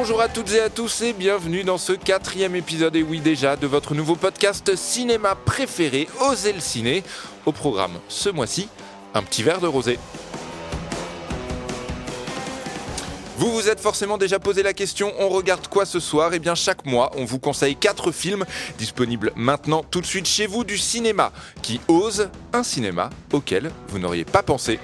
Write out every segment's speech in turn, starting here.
Bonjour à toutes et à tous et bienvenue dans ce quatrième épisode, et oui déjà, de votre nouveau podcast cinéma préféré, Osez le ciné. Au programme ce mois-ci, un petit verre de rosé. Vous vous êtes forcément déjà posé la question, on regarde quoi ce soir? Eh bien chaque mois, on vous conseille 4 films disponibles maintenant tout de suite chez vous du cinéma qui ose un cinéma auquel vous n'auriez pas pensé.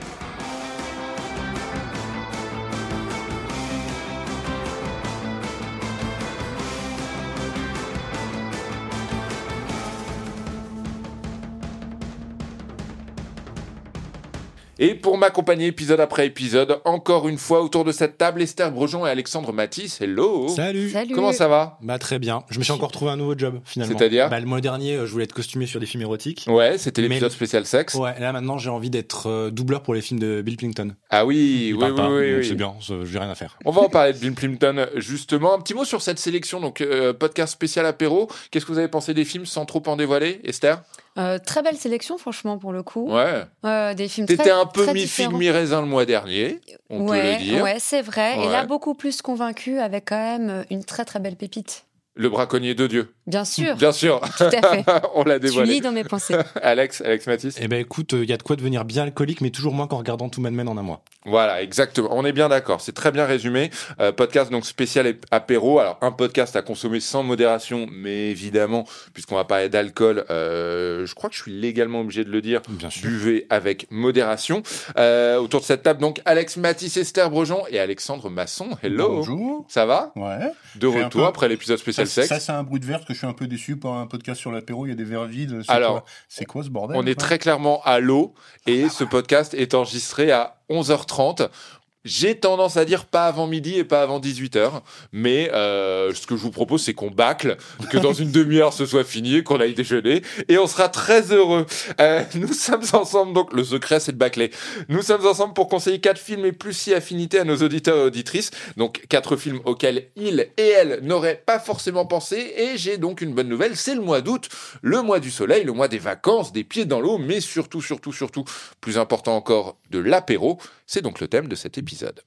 Et pour m'accompagner épisode après épisode, encore une fois autour de cette table, Esther Brejon et Alexandre Matisse. Hello Salut. Salut. Comment ça va? Bah très bien. Je me suis encore trouvé un nouveau job finalement. C'est-à-dire? Bah, Le mois dernier, euh, je voulais être costumé sur des films érotiques. Ouais, c'était l'épisode le- spécial sexe. Ouais, là maintenant j'ai envie d'être euh, doubleur pour les films de Bill Clinton. Ah oui, Il oui, oui, pas, oui, c'est bien, je- j'ai rien à faire. On va en parler de Bill Plimpton justement. Un petit mot sur cette sélection, donc euh, podcast spécial apéro. Qu'est-ce que vous avez pensé des films sans trop en dévoiler, Esther? Euh, très belle sélection, franchement, pour le coup. Ouais. Euh, des films T'étais un peu mi-figue, mi-raisin le mois dernier, on ouais, peut le dire. Ouais, c'est vrai. Ouais. Et là, beaucoup plus convaincu avec quand même une très très belle pépite. Le braconnier de Dieu. Bien sûr, Bien sûr, tout à fait. on l'a tu dévoilé. lis dans mes pensées. Alex, Alex Matisse. Eh ben écoute, il y a de quoi devenir bien alcoolique, mais toujours moins qu'en regardant Two Mad Men en un mois. Voilà, exactement. On est bien d'accord. C'est très bien résumé. Euh, podcast donc spécial apéro. Alors un podcast à consommer sans modération, mais évidemment, puisqu'on va parler d'alcool, euh, je crois que je suis légalement obligé de le dire. Bien sûr. Buvez avec modération. Euh, autour de cette table, donc Alex Matisse, Esther Brejon et Alexandre Masson. Hello. Bonjour. Ça va? Ouais. De retour après l'épisode Ça, sexe. ça, c'est un bruit de verre parce que je suis un peu déçu par un podcast sur l'apéro. Il y a des verres vides. C'est Alors, c'est quoi ce bordel On est très clairement à l'eau et ce podcast est enregistré à 11h30. J'ai tendance à dire pas avant midi et pas avant 18h, mais euh, ce que je vous propose, c'est qu'on bâcle, que dans une demi-heure ce soit fini, qu'on aille déjeuner, et on sera très heureux. Euh, nous sommes ensemble, donc le secret c'est de bâcler. Nous sommes ensemble pour conseiller quatre films et plus si affinités à nos auditeurs et auditrices, donc quatre films auxquels ils et elles n'auraient pas forcément pensé, et j'ai donc une bonne nouvelle, c'est le mois d'août, le mois du soleil, le mois des vacances, des pieds dans l'eau, mais surtout, surtout, surtout, plus important encore, de l'apéro. C'est donc le thème de cet épisode épisode.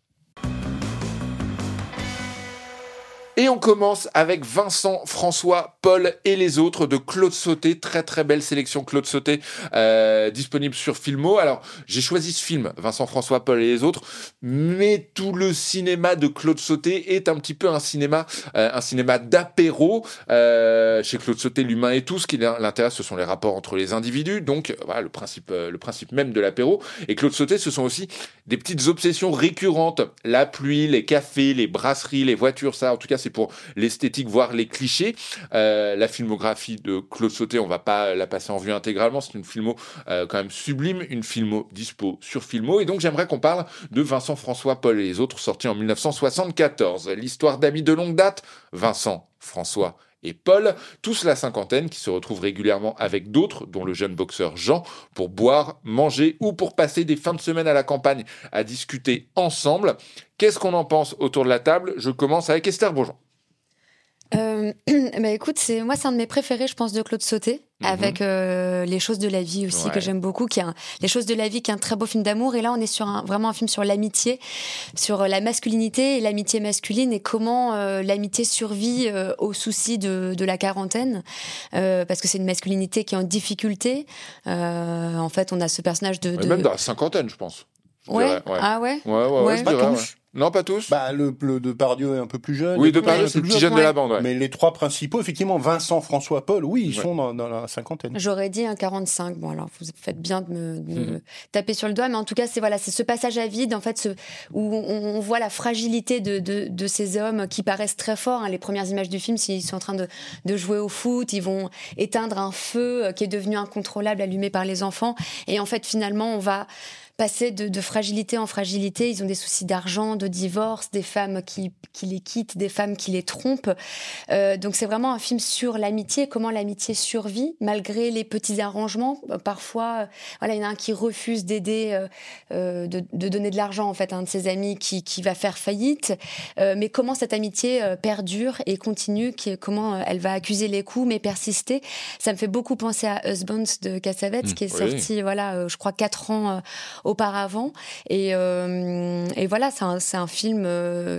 Et on commence avec Vincent, François, Paul et les autres de Claude Sauté. Très très belle sélection Claude Sauté euh, disponible sur Filmo. Alors j'ai choisi ce film, Vincent, François, Paul et les autres, mais tout le cinéma de Claude Sauté est un petit peu un cinéma, euh, un cinéma d'apéro. Euh, chez Claude Sauté, l'humain et tout. Ce qui l'intéresse, ce sont les rapports entre les individus. Donc voilà le principe, euh, le principe même de l'apéro. Et Claude Sauté, ce sont aussi des petites obsessions récurrentes. La pluie, les cafés, les brasseries, les voitures, ça, en tout cas, pour l'esthétique, voire les clichés. Euh, la filmographie de Claude Sauté, on va pas la passer en vue intégralement. C'est une filmo euh, quand même sublime, une filmo dispo sur Filmo. Et donc, j'aimerais qu'on parle de Vincent François, Paul et les autres, sortis en 1974. L'histoire d'amis de longue date, Vincent, François et Paul, tous la cinquantaine, qui se retrouvent régulièrement avec d'autres, dont le jeune boxeur Jean, pour boire, manger ou pour passer des fins de semaine à la campagne à discuter ensemble. Qu'est-ce qu'on en pense autour de la table? Je commence avec Esther Bourgeon. Euh, bah écoute, c'est moi, c'est un de mes préférés, je pense, de Claude Sauté, Mhm. avec euh, les choses de la vie aussi Ouais. que j'aime beaucoup, qui est un- les choses de la vie, qui est un très beau film d'amour. Et là, on est sur un, vraiment un film sur l'amitié, sur euh, la masculinité et l'amitié masculine et comment euh, l'amitié survit euh, aux soucis de, de la quarantaine, euh, parce que c'est une masculinité qui est en difficulté. Euh, en fait, on a ce personnage de, de... Même dans la cinquantaine, je pense. Je ouais. dirais, ouais. ah ouais? Ouais, ouais, ouais, Ouais. je Pas dirais, tous. ouais. Non, pas tous. Bah, le, le Depardieu est un peu plus jeune. oui, et de tout, Paris, un peu c'est le plus petit jeune de la bande, ouais. Mais les trois principaux, effectivement, Vincent, François, Paul, oui, ils Ouais. sont dans, dans la cinquantaine. J'aurais dit un 45. Bon, alors vous faites bien de me, de me Mhm. taper sur le doigt, mais en tout cas, c'est voilà, c'est ce passage à vide, en fait, ce, où on, on voit la fragilité de, de, de ces hommes qui paraissent très forts. hein. Les premières images du film, s'ils sont en train de, de jouer au foot, ils vont éteindre un feu euh, qui est devenu incontrôlable, allumé par les enfants. Et en fait, finalement, on va passer de, de fragilité en fragilité. Ils ont des soucis d'argent, de divorce, des femmes qui, qui les quittent, des femmes qui les trompent. Euh, donc c'est vraiment un film sur l'amitié, comment l'amitié survit malgré les petits arrangements. Euh, Parfois, euh, voilà, il y en a un qui refuse d'aider, euh, euh, de, de donner de l'argent en fait à un de ses amis qui, qui va faire faillite. Euh, mais comment cette amitié perdure et continue, qui, comment elle va accuser les coups mais persister? Ça me fait beaucoup penser à Husbands de Cassavetes Mm, qui est oui. sorti, voilà, euh, je crois quatre ans euh, auparavant. Et, et voilà, c'est un, un, film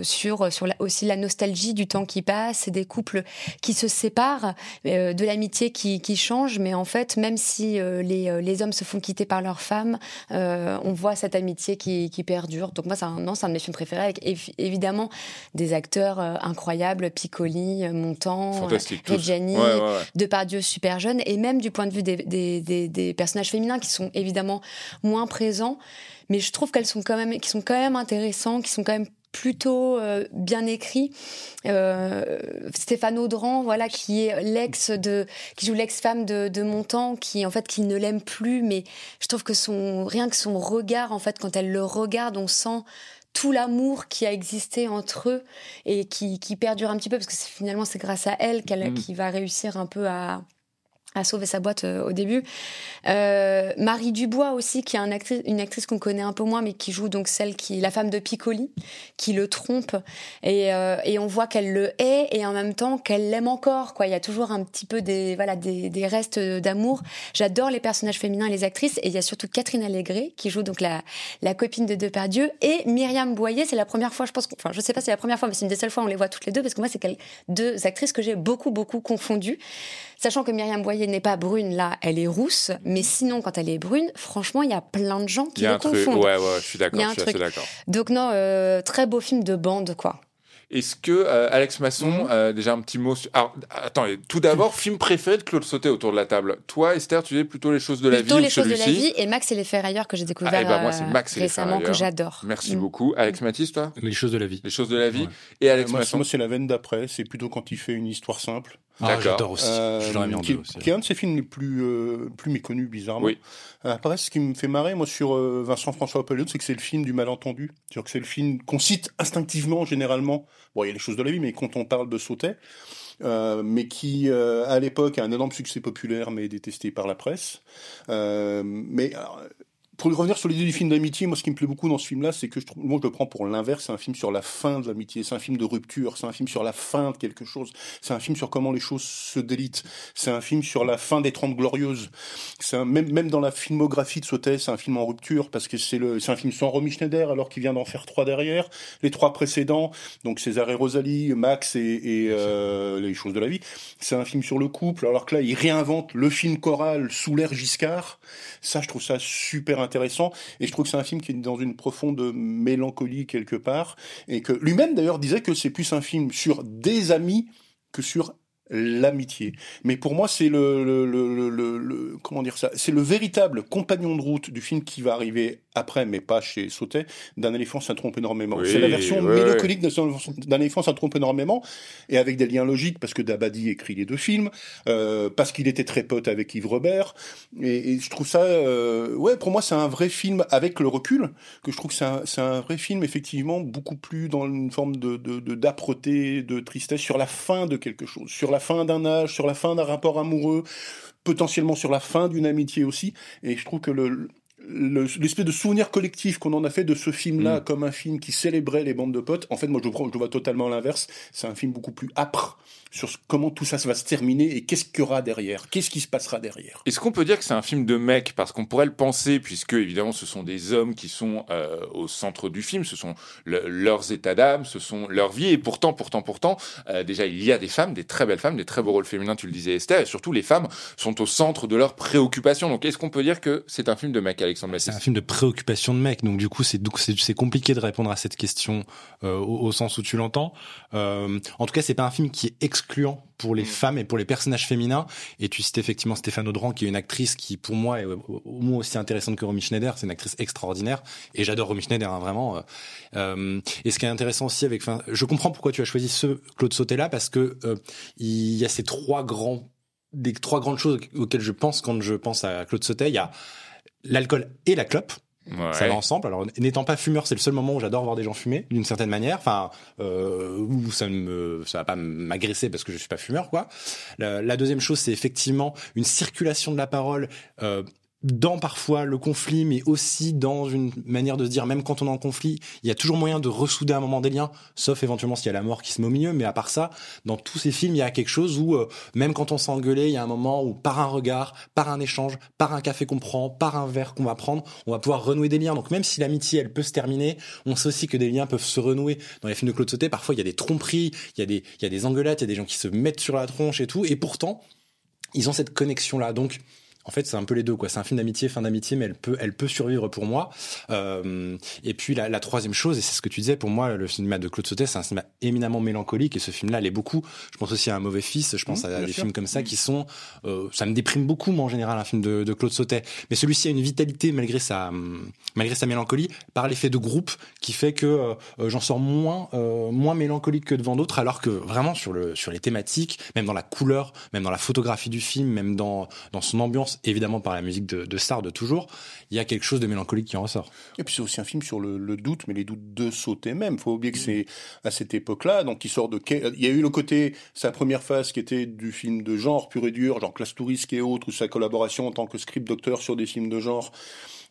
sur, sur aussi la nostalgie du temps qui passe et des couples qui se séparent, de l'amitié qui, qui change. Mais en fait, même si les, les hommes se font quitter par leurs femmes, on voit cette amitié qui, qui perdure. Donc moi, c'est un, un de mes films préférés, avec évidemment des acteurs incroyables, Piccoli, Montand, Reggiani, ouais, ouais, Depardieu super jeune, et même du point de vue des, des, des, personnages féminins qui sont évidemment moins présents, mais je trouve qu'elles sont quand même, qui sont quand même intéressants, qui sont quand même plutôt euh, bien écrits. Euh, Stéphane Audran, voilà, qui est l'ex de, qui joue l'ex-femme de, de Montand, qui en fait qui ne l'aime plus, mais je trouve que son rien que son regard, en fait, quand elle le regarde, on sent tout l'amour qui a existé entre eux et qui, qui perdure un petit peu parce que finalement c'est grâce à elle qu'elle mmh. qui va réussir un peu à, à sauver sa boîte euh, au début. Euh, Marie Dubois aussi, qui est une actrice, qu'on connaît un peu moins, mais qui joue donc celle qui, la femme de Piccoli, qui le trompe, et, euh, et on voit qu'elle le hait et en même temps qu'elle l'aime encore. Il y a toujours un petit peu des voilà des, des restes d'amour. J'adore les personnages féminins et les actrices, et il y a surtout Catherine Allégret qui joue donc la, la copine de Depardieu et Myriam Boyer. C'est la première fois, je pense, enfin je sais pas si c'est la première fois, mais c'est une des seules fois où on les voit toutes les deux parce que moi c'est deux actrices que j'ai beaucoup beaucoup confondues, sachant que Myriam Boyer n'est pas brune là, elle est rousse, mais sinon quand elle est brune, franchement, il y a plein de gens qui le confondent. Ouais, ouais, je suis d'accord, je suis d'accord. Donc non, euh, très beau film de bande, quoi. Est-ce que euh, Alex Masson, mhm. euh, déjà un petit mot sur... Alors, attends, tout d'abord, film préféré de Claude Sauté autour de la table. Toi, Esther, tu dis plutôt les choses de la vie. Plutôt les choses de la vie et Max et les ferrailleurs que j'ai découvert ah, et bah, moi, c'est Max et récemment que j'adore. Merci mm. beaucoup. Alex Mathis, toi? Les choses de la vie. Les choses de la vie. Et Alex Masson. Moi, c'est la veine d'après. C'est plutôt quand il fait une histoire simple. Ah, j'adore aussi. Euh, je l'aurais mis en qui, deux aussi. Qui est un de ses films les plus, euh, plus méconnus, bizarrement. Oui. Après, ce qui me fait marrer, moi, sur euh, Vincent François Apollon, c'est que c'est le film du malentendu. C'est-à-dire que c'est le film qu'on cite instinctivement, généralement. Bon, il y a les choses de la vie, mais quand on parle de Sautet, euh, mais qui, euh, à l'époque, a un énorme succès populaire, mais détesté par la presse. Euh, mais pour revenir sur l'idée du film d'amitié, moi, ce qui me plaît beaucoup dans ce film-là, c'est que je trouve, moi, je le prends pour l'inverse. C'est un film sur la fin de l'amitié. C'est un film de rupture. C'est un film sur la fin de quelque chose. C'est un film sur comment les choses se délitent. C'est un film sur la fin des Trente Glorieuses. C'est même, même dans la filmographie de Sautet, c'est un film en rupture parce que c'est le, c'est un film sans Romy Schneider alors qu'il vient d'en faire trois derrière. Les trois précédents, donc César et Rosalie, Max et, et euh, les choses de la vie. C'est un film sur le couple alors que là, il réinvente le film choral sous l'ère Giscard. Ça, je trouve ça super intéressant. Et je trouve que c'est un film qui est dans une profonde mélancolie quelque part. Et que lui-même, d'ailleurs, disait que c'est plus un film sur des amis que sur l'amitié. Mais pour moi, c'est le, le, le, le, comment dire ça, c'est le véritable compagnon de route du film qui va arriver après, mais pas chez Sautet, d'un éléphant ça trompe énormément. c'est la version mélancolique d'un éléphant ça trompe énormément, et avec des liens logiques, parce que Dabadi écrit les deux films, euh, parce qu'il était très pote avec Yves Robert, et, et je trouve ça, euh, ouais, pour moi c'est un vrai film avec le recul, que je trouve que c'est un, un, vrai film effectivement beaucoup plus dans une forme de d'âpreté, de, de tristesse sur la fin de quelque chose, sur la fin d'un âge, sur la fin d'un rapport amoureux, potentiellement sur la fin d'une amitié aussi, et je trouve que le, l'espèce de souvenir collectif qu'on en a fait de ce film-là mm. comme un film qui célébrait les bandes de potes, en fait, moi, je, je vois totalement l'inverse. C'est un film beaucoup plus âpre sur comment tout ça va se terminer et qu'est-ce qu'il y aura derrière, qu'est-ce qui se passera derrière. Est-ce qu'on peut dire que c'est un film de mecs parce qu'on pourrait le penser puisque évidemment ce sont des hommes qui sont euh, au centre du film, ce sont leurs états d'âme, ce sont leur vie et pourtant, pourtant, pourtant, euh, déjà il y a des femmes, des très belles femmes, des très beaux rôles féminins, tu le disais Esther, et surtout les femmes sont au centre de leurs préoccupations. Donc est-ce qu'on peut dire que c'est un film de mecs, Alexandre C'est un film de préoccupation de mecs, donc du coup c'est c'est compliqué de répondre à cette question euh, au, au, sens où tu l'entends. en tout cas c'est pas un film qui est excluant pour les mm. femmes et pour les personnages féminins. Et tu cites effectivement Stéphane Audran, qui est une actrice qui, pour moi, est au moins aussi intéressante que Romy Schneider. C'est une actrice extraordinaire. Et j'adore Romy Schneider, hein, vraiment. Euh, euh, et ce qui est intéressant aussi avec, enfin, je comprends pourquoi tu as choisi ce Claude Sauté là, parce que euh, il y a ces trois grands, des trois grandes choses auxquelles je pense quand je pense à Claude Sauté. Il y a l'alcool et la clope. Ça va ensemble. Alors, n'étant pas fumeur, c'est le seul moment où j'adore voir des gens fumer, d'une certaine manière. Enfin, euh, où ça ne ça va pas m'agresser parce que je suis pas fumeur, quoi. La, la deuxième chose, c'est effectivement une circulation de la parole. Euh, dans parfois le conflit, mais aussi dans une manière de se dire, même quand on est en conflit, il y a toujours moyen de ressouder un moment des liens, sauf éventuellement s'il y a la mort qui se met au milieu. Mais à part ça, dans tous ces films, il y a quelque chose où, euh, même quand on s'est engueulé, il y a un moment où, par un regard, par un échange, par un café qu'on prend, par un verre qu'on va prendre, on va pouvoir renouer des liens. Donc même si l'amitié, elle peut se terminer, on sait aussi que des liens peuvent se renouer. Dans les films de Claude Sauté, parfois, il y a des tromperies, il y a des, il y a des engueulades, il y a des gens qui se mettent sur la tronche et tout. Et pourtant, ils ont cette connexion-là. Donc, en fait, c'est un peu les deux, quoi. C'est un film d'amitié, fin d'amitié, mais elle peut, elle peut survivre pour moi. Euh, et puis la, la, troisième chose, et c'est ce que tu disais, pour moi, le cinéma de Claude Sautet, c'est un cinéma éminemment mélancolique, et ce film-là l'est beaucoup. Je pense aussi à Un mauvais fils, je pense mmh, à des sûr. films comme ça mmh. qui sont, euh, ça me déprime beaucoup, moi en général, un film de, de Claude Sautet. Mais celui-ci a une vitalité malgré sa, malgré sa mélancolie, par l'effet de groupe, qui fait que euh, j'en sors moins, moins mélancolique que devant d'autres, alors que vraiment sur le, sur les thématiques, même dans la couleur, même dans la photographie du film, même dans, dans son ambiance, évidemment par la musique de, de Star de toujours, il y a quelque chose de mélancolique qui en ressort. Et puis c'est aussi un film sur le, doute, mais les doutes de sauter même. Faut oublier que c'est à cette époque-là, donc il sort de. Il y a eu le côté sa première phase qui était du film de genre pur et dur, genre Classe Touriste et autres, ou sa collaboration en tant que script docteur sur des films de genre.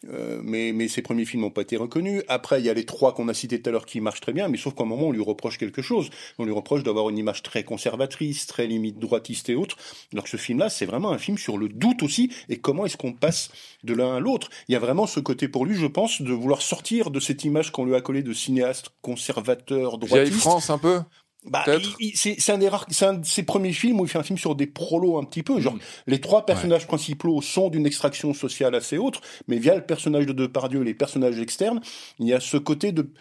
Euh, mais, mais ses premiers films n'ont pas été reconnus. Après, il y a les trois qu'on a cités tout à l'heure qui marchent très bien, mais sauf qu'à un moment, on lui reproche quelque chose. On lui reproche d'avoir une image très conservatrice, très limite droitiste et autres. Alors que ce film-là, c'est vraiment un film sur le doute aussi, et comment est-ce qu'on passe de l'un à l'autre. Il y a vraiment ce côté pour lui, je pense, de vouloir sortir de cette image qu'on lui a collée de cinéaste conservateur, droitiste. Vieille France un peu? Bah, c'est un des rares, c'est un de ses premiers films où il fait un film sur des prolos un petit peu. Genre, mmh. les trois personnages ouais. principaux sont d'une extraction sociale assez autre, mais via le personnage de Depardieu et les personnages externes, il y a ce côté de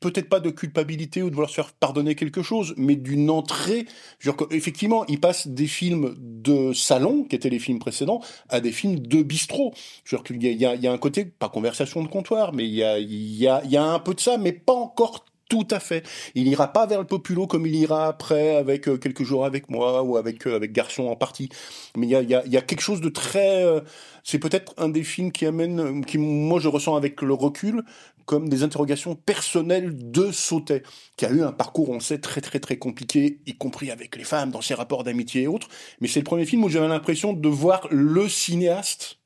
peut-être pas de culpabilité ou de vouloir se faire pardonner quelque chose, mais d'une entrée. Genre, effectivement, il passe des films de salon, qui étaient les films précédents, à des films de bistrot. Genre qu'il y a, il y a un côté, pas conversation de comptoir, mais il y a, il y a, il y a un peu de ça, mais pas encore tout à fait. Il ira pas vers le populo comme il ira après avec euh, quelques jours avec moi ou avec euh, avec Garçon en partie. Mais il y a, y a, y a quelque chose de très. Euh, c'est peut-être un des films qui amène, qui moi je ressens avec le recul comme des interrogations personnelles de Sautet, qui a eu un parcours, on sait, très très très compliqué, y compris avec les femmes, dans ses rapports d'amitié et autres. Mais c'est le premier film où j'avais l'impression de voir le cinéaste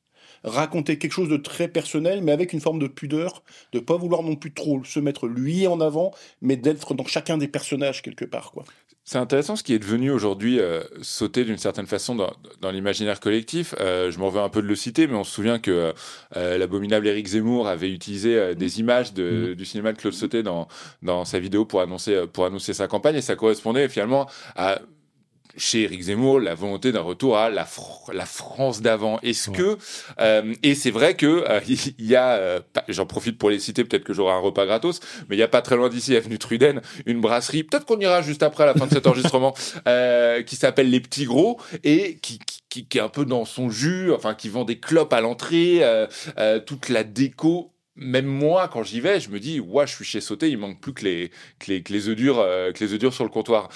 raconter quelque chose de très personnel, mais avec une forme de pudeur, de pas vouloir non plus trop se mettre lui en avant, mais d'être dans chacun des personnages quelque part, quoi. C'est intéressant ce qui est devenu aujourd'hui euh, sauter d'une certaine façon dans, dans l'imaginaire collectif. Euh, je m'en veux un peu de le citer, mais on se souvient que euh, l'abominable Éric Zemmour avait utilisé des images de, mmh. du cinéma de Claude Sauté dans, dans sa vidéo pour annoncer, pour annoncer sa campagne, et ça correspondait finalement à chez Eric Zemmour la volonté d'un retour à la, Fr la France d'avant. Est-ce ouais. que euh, et c'est vrai que euh, il y a, euh, j'en profite pour les citer, peut-être que j'aurai un repas gratos, mais il y a pas très loin d'ici, avenue Truden, une brasserie. Peut-être qu'on ira juste après à la fin de cet enregistrement, euh, qui s'appelle Les Petits Gros et qui, qui, qui, est un peu dans son jus, enfin qui vend des clopes à l'entrée, euh, toute la déco même moi, quand j'y vais, je me dis, ouais, je suis chez Sauté, il manque plus que les, que les, que les œufs durs, euh, que les œufs durs sur le comptoir.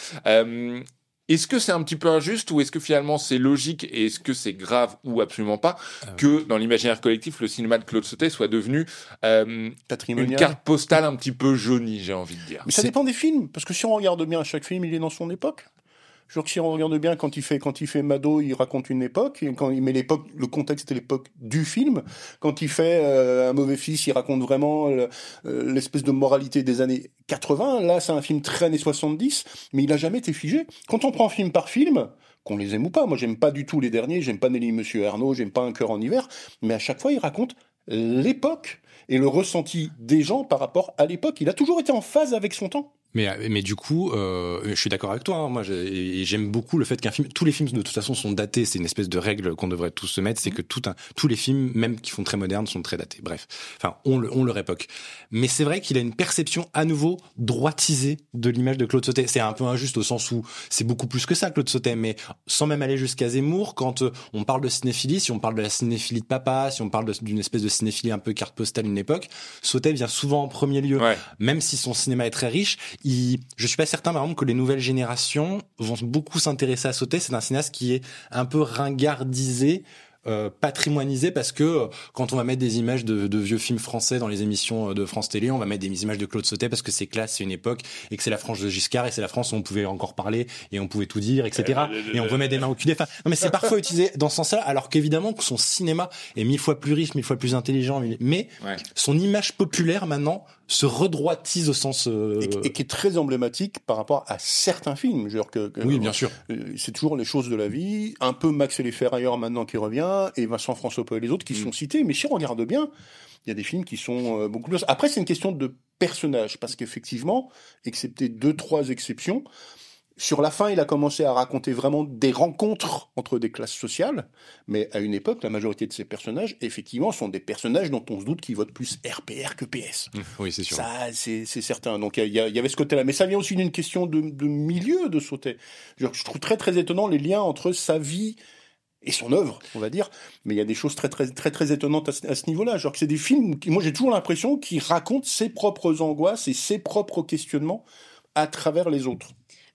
Est-ce que c'est un petit peu injuste ou est-ce que finalement c'est logique et est-ce que c'est grave ou absolument pas Ah que dans l'imaginaire collectif le cinéma de Claude Sautet soit devenu euh, une carte postale un petit peu jaunie, j'ai envie de dire. Mais ça dépend des films parce que si on regarde bien chaque film, il est dans son époque. Genre si on regarde bien quand il fait quand il fait Mado, il raconte une époque et quand il met l'époque le contexte c'est l'époque du film. Quand il fait euh, un mauvais fils, il raconte vraiment l'espèce de moralité des années 80. Là, c'est un film très années 70, mais il a jamais été figé. Quand on prend film par film, qu'on les aime ou pas, moi j'aime pas du tout les derniers, j'aime pas Nelly Monsieur Arnaud, j'aime pas Un cœur en hiver, mais à chaque fois il raconte l'époque et le ressenti des gens par rapport à l'époque. Il a toujours été en phase avec son temps. Mais, mais du coup, euh, je suis d'accord avec toi. Hein, moi, j'aime beaucoup le fait qu'un film, tous les films de toute façon sont datés. C'est une espèce de règle qu'on devrait tous se mettre, c'est que tout un, tous les films, même qui font très modernes, sont très datés. Bref, enfin, on, on leur époque. Mais c'est vrai qu'il a une perception à nouveau droitisée de l'image de Claude Sautet. C'est un peu injuste au sens où c'est beaucoup plus que ça, Claude Sautet. Mais sans même aller jusqu'à Zemmour, quand on parle de cinéphilie, si on parle de la cinéphilie de papa, si on parle d'une espèce de cinéphilie un peu carte postale d'une époque, Sautet vient souvent en premier lieu. Ouais. Même si son cinéma est très riche, il, je suis pas certain, par exemple, que les nouvelles générations vont beaucoup s'intéresser à Sautet. C'est un cinéaste qui est un peu ringardisé euh, patrimoinisé parce que euh, quand on va mettre des images de, de, vieux films français dans les émissions euh, de France Télé, on va mettre des images de Claude Sautet parce que c'est classe, c'est une époque et que c'est la France de Giscard et c'est la France où on pouvait encore parler et on pouvait tout dire, etc. Et on remet des mains au cul des femmes. Non mais c'est parfois utilisé dans ce sens-là, alors qu'évidemment que son cinéma est mille fois plus riche, mille fois plus intelligent, mais Ouais. son image populaire maintenant se redroitise au sens. euh, Et, et qui est très emblématique par rapport à certains films. Genre que, que- Oui, bien sûr. euh, c'est toujours les choses de la vie. Un peu Max et les Ferrailleurs maintenant qui revient, et Vincent François Paul et les autres qui Mm. sont cités. Mais si on regarde bien, il y a des films qui sont euh, beaucoup plus. Après, c'est une question de personnage, parce qu'effectivement, excepté deux, trois exceptions, sur la fin, il a commencé à raconter vraiment des rencontres entre des classes sociales, mais à une époque, la majorité de ces personnages, effectivement, sont des personnages dont on se doute qu'ils votent plus RPR que PS. Oui, c'est sûr. Ça, c'est certain. Donc il y, avait ce côté-là, mais ça vient aussi d'une question de, de milieu de Sautet. Je, je trouve très très étonnant les liens entre sa vie et son œuvre, on va dire. Mais il y a des choses très très très très étonnantes à ce, niveau-là. Genre que c'est des films qui, moi j'ai toujours l'impression qu'il raconte ses propres angoisses et ses propres questionnements à travers les autres.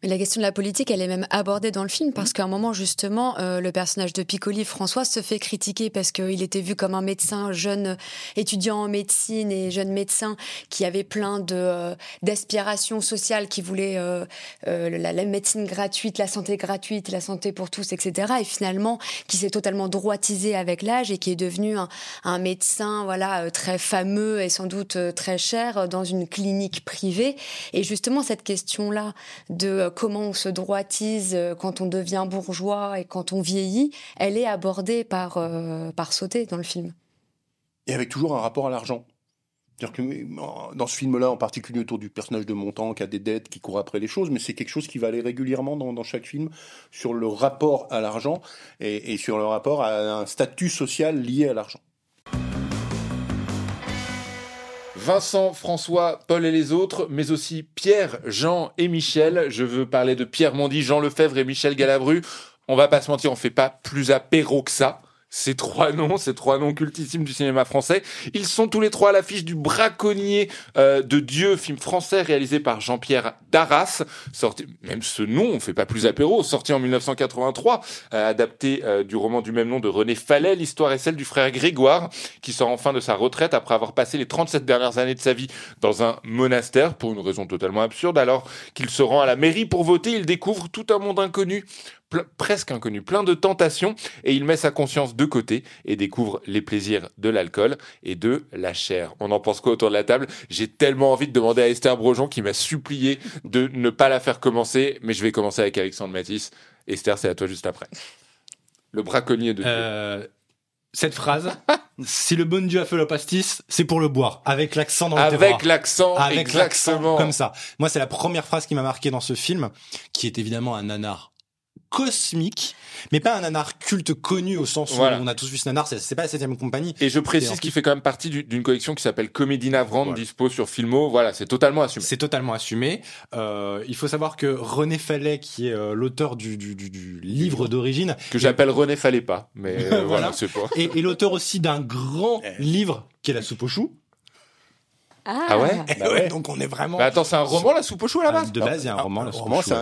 Mais la question de la politique, elle est même abordée dans le film parce qu'à un moment, justement, euh, le personnage de Piccoli, François, se fait critiquer parce qu'il était vu comme un médecin jeune étudiant en médecine et jeune médecin qui avait plein de euh, d'aspirations sociales, qui voulait euh, euh, la, la médecine gratuite, la santé gratuite, la santé pour tous, etc. Et finalement, qui s'est totalement droitisé avec l'âge et qui est devenu un, un médecin, voilà, très fameux et sans doute très cher dans une clinique privée. Et justement, cette question-là de comment on se droitise euh, quand on devient bourgeois et quand on vieillit, elle est abordée par, euh, par Sauté dans le film. Et avec toujours un rapport à l'argent. Euh, dans ce film-là, en particulier autour du personnage de Montan qui a des dettes, qui court après les choses, mais c'est quelque chose qui va aller régulièrement dans, dans chaque film sur le rapport à l'argent et sur le rapport à un statut social lié à l'argent. Vincent, François, Paul et les autres, mais aussi Pierre, Jean et Michel. Je veux parler de Pierre Mondy, Jean Lefebvre et Michel Galabru. On va pas se mentir, on fait pas plus apéro que ça. Ces trois noms, ces trois noms cultissimes du cinéma français, ils sont tous les trois à l'affiche du Braconnier euh, de Dieu, film français réalisé par Jean-Pierre Darras, sorti, même ce nom, on fait pas plus apéro, sorti en 1983, euh, adapté euh, du roman du même nom de René Fallet. L'histoire est celle du frère Grégoire, qui sort enfin de sa retraite après avoir passé les 37 dernières années de sa vie dans un monastère pour une raison totalement absurde. Alors qu'il se rend à la mairie pour voter, il découvre tout un monde inconnu, presque inconnu, plein de tentations, et il met sa conscience de côté et découvre les plaisirs de l'alcool et de la chair. On en pense quoi autour de la table? J'ai tellement envie de demander à Esther Brojon qui m'a supplié de ne pas la faire commencer, mais je vais commencer avec Alexandre Matisse. Esther, c'est à toi juste après. Le braconnier de Dieu. Euh, cette phrase, si le bon Dieu a fait le pastis, c'est pour le boire, avec l'accent dans le Avec l'accent, avec l'accent comme ça. Moi, c'est la première phrase qui m'a marqué dans ce film, qui est évidemment un nanar cosmique, mais pas un nanar culte connu au sens où Voilà. on a tous vu ce nanar, c'est c'est pas la septième compagnie. Et je Et précise qu'il fait quand même partie du- d'une collection qui s'appelle Comédie navrante, Voilà. dispo sur Filmo. Voilà, c'est totalement assumé. C'est totalement assumé. Euh, il faut savoir que René Fallet, qui est euh, l'auteur du, du, du, du livre d'origine, Que j'appelle René Fallait pas, mais euh, voilà, Voilà. c'est pas. est, est l'auteur aussi d'un grand Eh. livre qui est La soupe aux choux. Ah ouais Bah ouais. Donc on est vraiment... Bah attends, c'est un roman, la soupe au chou à la base de base, il y a un Ah, roman, La soupe roman, aux choux, c'est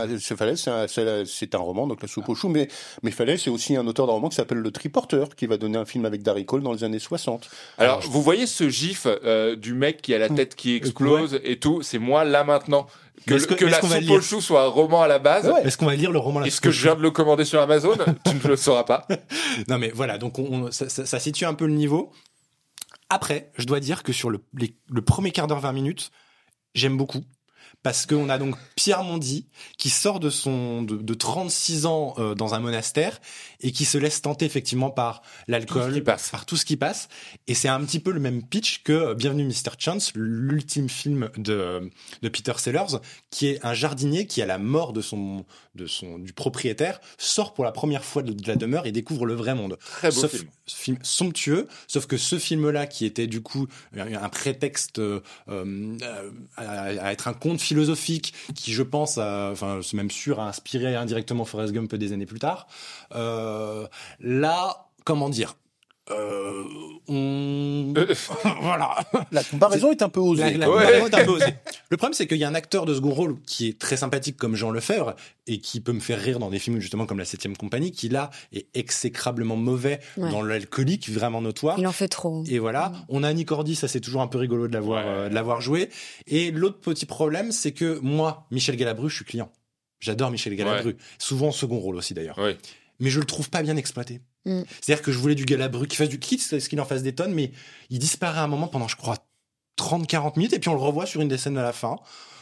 un, c'est un, roman, donc la soupe aux choux, mais, mais Fallet, c'est aussi un auteur d'un roman qui s'appelle Le Triporteur, qui va donner un film avec Darry Cole dans les années 60. Alors, vous voyez ce gif euh, du mec qui a la tête qui explose et tout, c'est moi là maintenant. Que, la soupe lire au chou soit un roman à la base. Ouais. Est-ce qu'on va lire le roman La Est-ce soupe que je viens de le commander sur Amazon? Tu ne le sauras pas. Non mais voilà, donc on, on- ça, ça- ça situe un peu le niveau. Après, je dois dire que sur le, les- le premier quart d'heure, 20 minutes, j'aime beaucoup. Parce qu'on a donc Pierre Mondy qui sort de son de, de 36 ans euh, dans un monastère et qui se laisse tenter effectivement par l'alcool, par tout ce qui passe. Et c'est un petit peu le même pitch que euh, Bienvenue Mr. Chance, l'ultime film de, de Peter Sellers, qui est un jardinier qui, à la mort de son, de son, du propriétaire, sort pour la première fois de, de la demeure et découvre le vrai monde. Très beau Sauf- film. film somptueux, sauf que ce film-là, qui était du coup un un prétexte euh, euh, à, à être un conte philosophique, qui je pense, enfin c'est même sûr, a inspiré indirectement Forrest Gump des années plus tard. Euh, là, comment dire euh, on... voilà. La comparaison est un peu osée. La- la Ouais. comparaison est un peu osée. Le problème, c'est qu'il y a un acteur de second rôle qui est très sympathique comme Jean Lefebvre et qui peut me faire rire dans des films justement comme La Septième Compagnie, qui là est exécrablement mauvais Ouais. dans l'alcoolique, vraiment notoire. Il en fait trop. Et voilà, on a Annie Cordy, ça c'est toujours un peu rigolo de l'avoir Ouais. euh, de l'avoir joué. Et l'autre petit problème, c'est que moi, Michel Galabru, je suis client. J'adore Michel Galabru, souvent en second rôle aussi d'ailleurs. Mais je le trouve pas bien exploité. Mm. C'est-à-dire que je voulais du Galabru qui fasse du kit, ce qu'il en fasse des tonnes, mais il disparaît à un moment pendant, je crois, 30-40 minutes, et puis on le revoit sur une des scènes à la fin.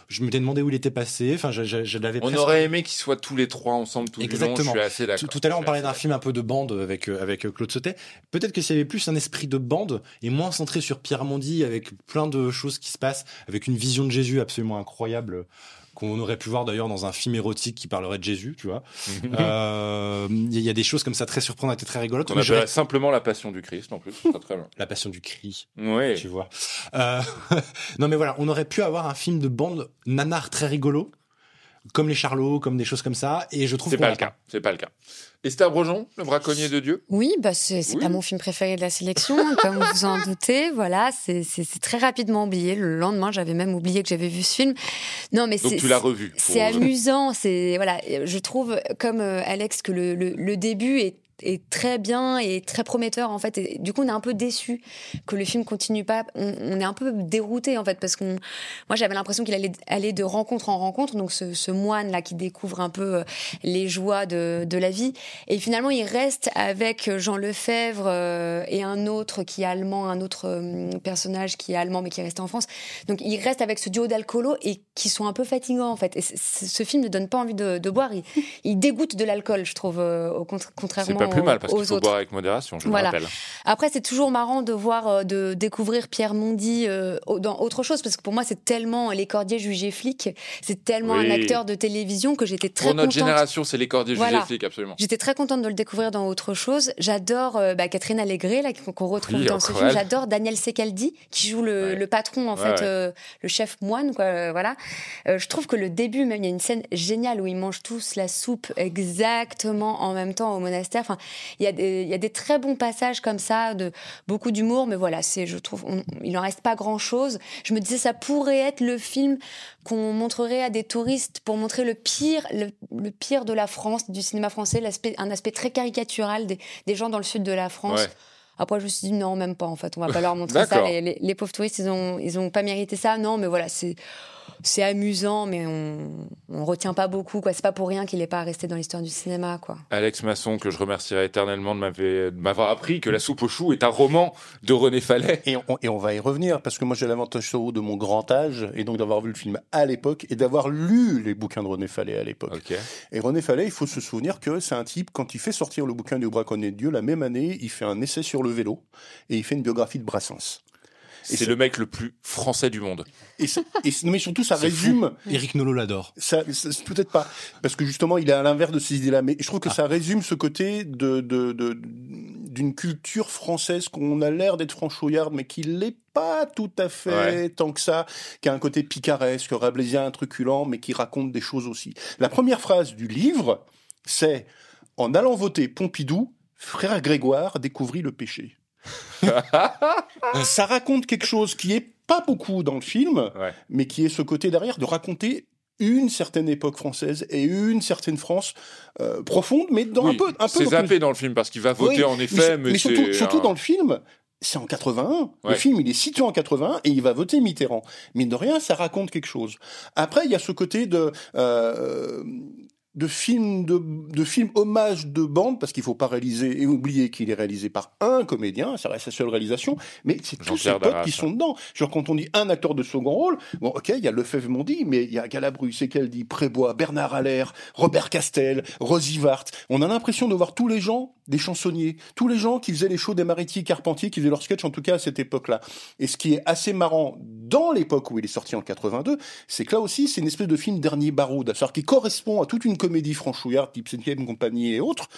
Je m'étais demandé où il était passé. Enfin, je, je- je l'avais On presque- aurait aimé qu'ils soient tous les trois ensemble tout du long. Exactement. Je suis assez Tout, d'accord. tout à l'heure, on parlait d'un film un peu de bande avec euh, avec euh, Claude Sautet. Peut-être que s'il y avait plus un esprit de bande et moins centré sur Pierre Mondy, avec plein de choses qui se passent, avec une vision de Jésus absolument incroyable euh, qu'on aurait pu voir d'ailleurs dans un film érotique qui parlerait de Jésus, tu vois. d'accord. Euh, Il y a des choses comme ça très surprenantes et très rigolotes. On j'aurais- simplement la passion du Christ en plus. Très très bien. La passion du cri, Oui. tu vois. Euh, non mais voilà, on aurait pu avoir un film de bande nanar très rigolo, comme les Charlots, comme des choses comme ça, et je trouve C'est pas le cas. C'est pas le cas. Esther Brojon, le braconnier de Dieu? Oui, bah c'est c'est Oui. pas mon film préféré de la sélection, comme vous vous en doutez. Voilà, c'est c'est- c'est très rapidement oublié. Le lendemain, j'avais même oublié que j'avais vu ce film. Non, mais Donc c'est tu l'as revu. pour- c'est amusant. C'est voilà, je trouve comme euh, Alex que le, le, le début est est très bien et très prometteur en fait. Et du coup on est un peu déçu que le film continue pas. On, est un peu dérouté en fait parce qu'on moi j'avais l'impression qu'il allait aller de rencontre en rencontre. Donc ce, moine là qui découvre un peu euh, les joies de, de la vie. Et finalement il reste avec Jean Lefebvre euh, et un autre qui est allemand un autre euh, personnage qui est allemand mais qui est resté en France. Donc il reste avec ce duo d'alcoolos et qui sont un peu fatigants en fait. Et ce film ne donne pas envie de, boire. Il, il dégoûte de l'alcool je trouve au contra- contrairement plus mal parce qu'il faut autres boire avec modération, je Voilà. le rappelle. après, c'est toujours marrant de voir, euh, de découvrir Pierre Mondy euh, dans autre chose, parce que pour moi, c'est tellement les Cordiers jugés flics, c'est tellement Oui. un acteur de télévision que j'étais très Pour notre contente. génération, c'est les cordiers Voilà. jugés flics, absolument. J'étais très contente de le découvrir dans autre chose. J'adore euh, bah, Catherine Allégret, là, qu'on retrouve Oui, dans ce film. J'adore Daniel Secaldi, qui joue le, Ouais. le patron, en Ouais, fait, ouais. euh, le chef moine, quoi. euh, voilà. Euh, je trouve que le début, même, il y a une scène géniale où ils mangent tous la soupe exactement en même temps au monastère. Enfin, il y a des, il y a des très bons passages comme ça, de beaucoup d'humour, mais voilà, c'est, je trouve, on- il en reste pas grand chose. Je me disais, ça pourrait être le film qu'on montrerait à des touristes pour montrer le pire, le, le pire de la France, du cinéma français, l'aspect, un aspect très caricatural des, des gens dans le sud de la France. Ouais. Après, je me suis dit non, même pas en fait. On va pas leur montrer ça. Les- les pauvres touristes, ils ont, ils ont pas mérité ça. Non, mais voilà, c'est, c'est amusant, mais on, on retient pas beaucoup. Quoi, c'est pas pour rien qu'il est pas resté dans l'histoire du cinéma, quoi. Alex Masson, que je remercierai éternellement de m'avoir- de m'avoir appris que La soupe aux choux est un roman de René Fallet. Et on, et on va y revenir, parce que moi j'ai l'avantage sur vous de mon grand âge, et donc d'avoir vu le film à l'époque, et d'avoir lu les bouquins de René Fallet à l'époque. Et René Fallet, il faut se souvenir que c'est un type, quand il fait sortir le bouquin du braconnier de Dieu, la même année, il fait un essai sur le vélo, et il fait une biographie de Brassens. Et C'est le mec le plus français du monde. Et, et non, mais surtout, ça résume... Eric Nolot l'adore. Ça, ça- peut-être pas, parce que justement, il est à l'inverse de ces idées-là. Mais je trouve que ça résume ce côté de de- de- d'une culture française qu'on a l'air d'être franchouillard, mais qui l'est pas tout à fait Ouais. tant que ça, qui a un côté picaresque, rabelaisien, truculent, mais qui raconte des choses aussi. La première phrase du livre, c'est en allant voter Pompidou, frère Grégoire découvrit le péché. Ça raconte quelque chose qui est pas beaucoup dans le film, Ouais. mais qui est ce côté derrière de raconter une certaine époque française et une certaine France euh, profonde, mais dans Oui, un peu, un peu c'est zappé dans le film parce qu'il va voter Oui, en effet, mais, mais, surtout, c'est surtout un- dans le film, c'est en 81. Le Ouais. film, il est situé en 81 et il va voter Mitterrand. Mine de rien, ça raconte quelque chose. Après, il y a ce côté de euh, de film de, de film hommage de bande parce qu'il faut pas réaliser et oublier qu'il est réalisé par un comédien, ça reste sa seule réalisation, mais c'est tous ses potes qui sont dedans. Genre quand on dit un acteur de second rôle, bon ok, il y a Lefebvre Mondi, mais il y a Galabru, c'est qu'elle dit Prébois, Bernard Allaire, Robert Castel, Rosy Vart. On a l'impression de voir tous les gens des chansonniers, tous les gens qui faisaient les shows des Maritiers Carpentier, qui faisaient leurs sketchs en tout cas à cette époque-là. Et ce qui est assez marrant dans l'époque où il est sorti en 82, c'est que là aussi c'est une espèce de film dernier baroud, c'est-à-dire qui correspond à toute une comédie franchouillarde type Septième Compagnie et autres,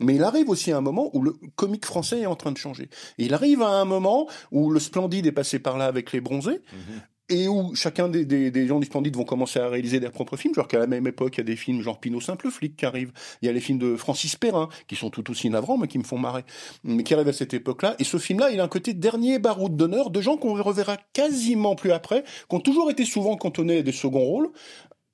mais il arrive aussi à un moment où le comique français est en train de changer. Il arrive à un moment où le Splendide est passé par là avec les bronzés, Mhm. Et où chacun des, gens du Splendide vont commencer à réaliser leurs propres films. Genre qu'à la même époque, il y a des films genre Pinot Simple Flic qui arrivent. Il y a les films de Francis Perrin, qui sont tout aussi navrants, mais qui me font marrer, mais qui arrivent à cette époque-là. Et ce film-là, il a un côté dernier baroud d'honneur de gens qu'on reverra quasiment plus après, qui ont toujours été souvent cantonnés à des seconds rôles,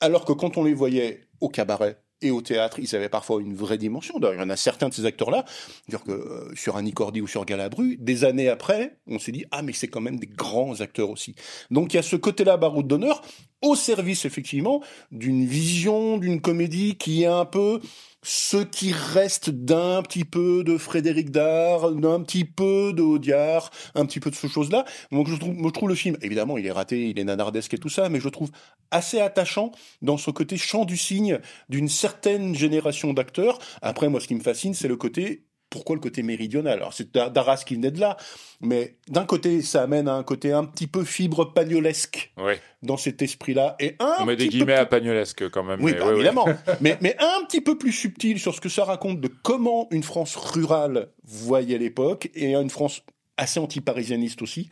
alors que quand on les voyait au cabaret, et au théâtre, ils avaient parfois une vraie dimension. D'ailleurs, il y en a certains de ces acteurs-là, dire que euh, sur Annie Cordy ou sur Galabru, des années après, on s'est dit ah mais c'est quand même des grands acteurs aussi. Donc il y a ce côté-là baroud d'honneur au service effectivement d'une vision d'une comédie qui est un peu ce qui reste d'un petit peu de Frédéric Dard, d'un petit peu de Audiard, un petit peu de ces choses-là. Donc je trouve, je trouve le film, évidemment, il est raté, il est nanardesque et tout ça, mais je trouve assez attachant dans ce côté chant du cygne d'une certaine génération d'acteurs. Après, moi, ce qui me fascine, c'est le côté pourquoi le côté méridional? Alors c'est Darras qui venait de là, mais d'un côté ça amène à un côté un petit peu fibre pagnolesque Oui. dans cet esprit-là, et un On met des peu guillemets à pagnolesque quand même. oui, mais bah, évidemment. mais, mais un petit peu plus subtil sur ce que ça raconte de comment une France rurale voyait l'époque et une France assez anti-parisianiste aussi.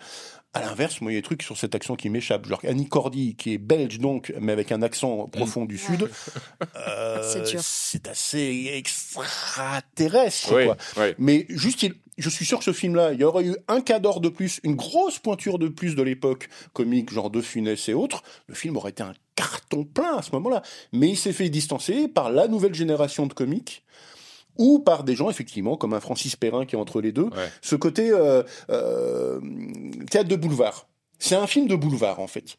À l'inverse, moi, il y a des trucs sur cet accent qui m'échappent. Genre Annie Cordy, qui est belge donc, mais avec un accent profond du Sud, euh, C'est assez extraterrestre. Oui, quoi. oui. Mais juste, il- je suis sûr que ce film-là, il y aurait eu un cadre de plus, une grosse pointure de plus de l'époque comique, genre De Funès et autres. Le film aurait été un carton plein à ce moment-là. Mais il s'est fait distancer par la nouvelle génération de comiques ou par des gens effectivement comme un Francis Perrin qui est entre les deux. Ouais. Ce côté euh, euh, théâtre de boulevard. C'est un film de boulevard en fait.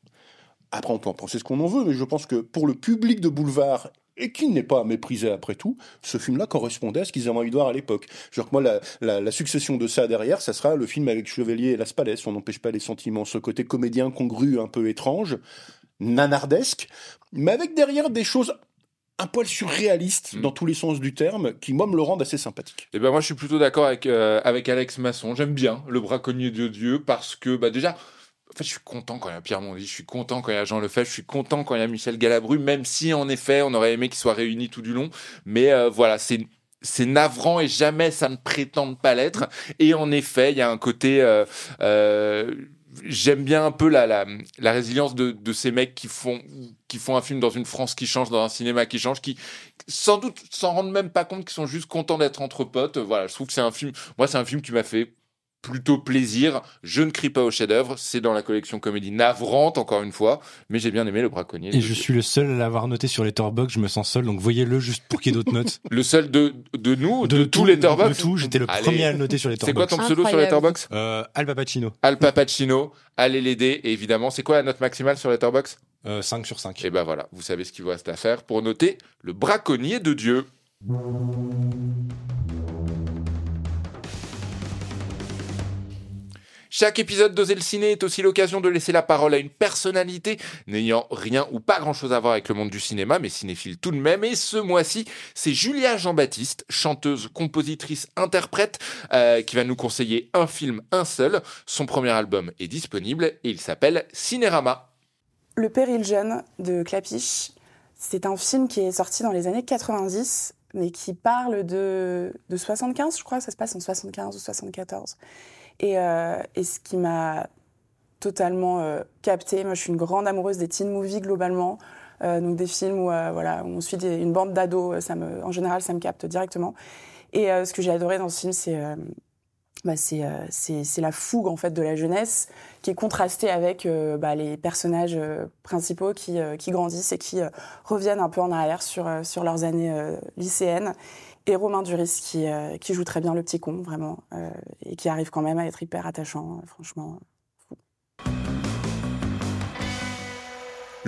Après, on peut en penser ce qu'on en veut, mais je pense que pour le public de boulevard et qui n'est pas à mépriser après tout, ce film-là correspondait à ce qu'ils avaient envie de voir à l'époque. Genre que moi, la, la, la succession de ça derrière, ça sera le film avec Chevalier et Las Palais, on n'empêche pas les sentiments, ce côté comédien congru un peu étrange, nanardesque, mais avec derrière des choses un poil surréalistes Mm. dans tous les sens du terme, qui moi me le rendent assez sympathique. Eh ben moi je suis plutôt d'accord avec euh, avec Alex Masson. J'aime bien le braconnier de Dieu parce que bah déjà en fait, je suis content quand il y a Pierre Mondy, je suis content quand il y a Jean Lefebvre, je suis content quand il y a Michel Galabru, même si en effet on aurait aimé qu'ils soient réunis tout du long. Mais euh, voilà, c'est c'est navrant et jamais ça ne prétend pas l'être. Et en effet, il y a un côté. euh, euh, J'aime bien un peu la, la, la résilience de, de ces mecs qui font, qui font un film dans une France qui change, dans un cinéma qui change, qui sans doute s'en rendent même pas compte, qui sont juste contents d'être entre potes. Voilà, je trouve que c'est un film. Moi, c'est un film qui m'a fait plutôt plaisir. Je ne crie pas au chef-d'œuvre. C'est dans la collection comédie navrante, encore une fois, mais j'ai bien aimé le braconnier. Et je suis le seul à l'avoir noté sur Letterboxd, je me sens seul, donc voyez-le juste pour qu'il y ait d'autres notes. le seul de, de nous, de, tous les De Letterboxd. tout, j'étais le Allez. premier à le noter sur C'est quoi Letterboxd. ton pseudo sur Incroyable. Letterboxd Euh, Al Papacino, Al Papacino, allez l'aider. Et évidemment, c'est quoi la note maximale sur Letterboxd euh, 5 sur 5. Et ben voilà, vous savez ce qu'il vous reste à faire pour noter le braconnier de Dieu. Chaque épisode d'Oser le ciné est aussi l'occasion de laisser la parole à une personnalité n'ayant rien ou pas grand-chose à voir avec le monde du cinéma, mais cinéphile tout de même. Et ce mois-ci, c'est Julia Jean-Baptiste, chanteuse, compositrice, interprète, euh, qui va nous conseiller un film, un seul. Son premier album est disponible et il s'appelle Cinérama. Le péril jeune de Clapiche, c'est un film qui est sorti dans les années 90, mais qui parle de, de 75, je crois, ça se passe en 75 ou 74. Et, euh, et ce qui m'a totalement euh, capté, moi je suis une grande amoureuse des teen movies globalement, euh, donc des films où, euh, voilà, où on suit une bande d'ados, en général ça me capte directement. Et ce que j'ai adoré dans ce film, c'est bah, c'est la fougue en fait de la jeunesse qui est contrastée avec bah, les personnages principaux qui, grandissent et qui reviennent un peu en arrière sur, leurs années lycéennes. Et Romain Duris qui, euh, qui joue très bien le petit con, vraiment, euh, et qui arrive quand même à être hyper attachant, euh, franchement.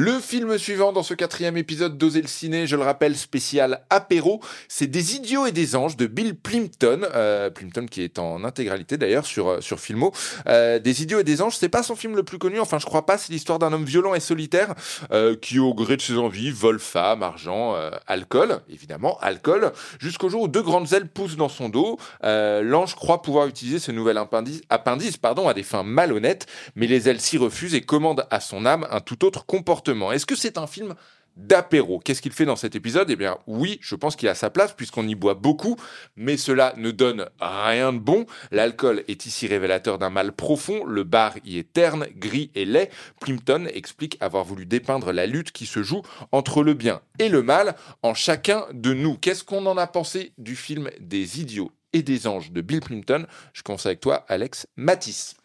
Le film suivant dans ce quatrième épisode d'Oser le ciné, je le rappelle, spécial apéro, c'est Des idiots et des anges de Bill Plimpton, euh, Plimpton qui est en intégralité d'ailleurs sur euh, sur Filmo. Euh, des idiots et des anges, c'est pas son film le plus connu, enfin je crois pas, c'est l'histoire d'un homme violent et solitaire euh, qui au gré de ses envies vole femmes, argent, alcool, évidemment alcool, jusqu'au jour où deux grandes ailes poussent dans son dos. L'ange croit pouvoir utiliser ce nouvel appendice, appendice pardon, à des fins malhonnêtes, mais les ailes s'y refusent et commandent à son âme un tout autre comportement. Est-ce que c'est un film d'apéro? Qu'est-ce qu'il fait dans cet épisode? Eh bien, oui, je pense qu'il a sa place puisqu'on y boit beaucoup, mais cela ne donne rien de bon. L'alcool est ici révélateur d'un mal profond, le bar y est terne, gris et laid. Plimpton explique avoir voulu dépeindre la lutte qui se joue entre le bien et le mal en chacun de nous. Qu'est-ce qu'on en a pensé du film Des idiots et des anges de Bill Plimpton? Je commence avec toi, Alex Matisse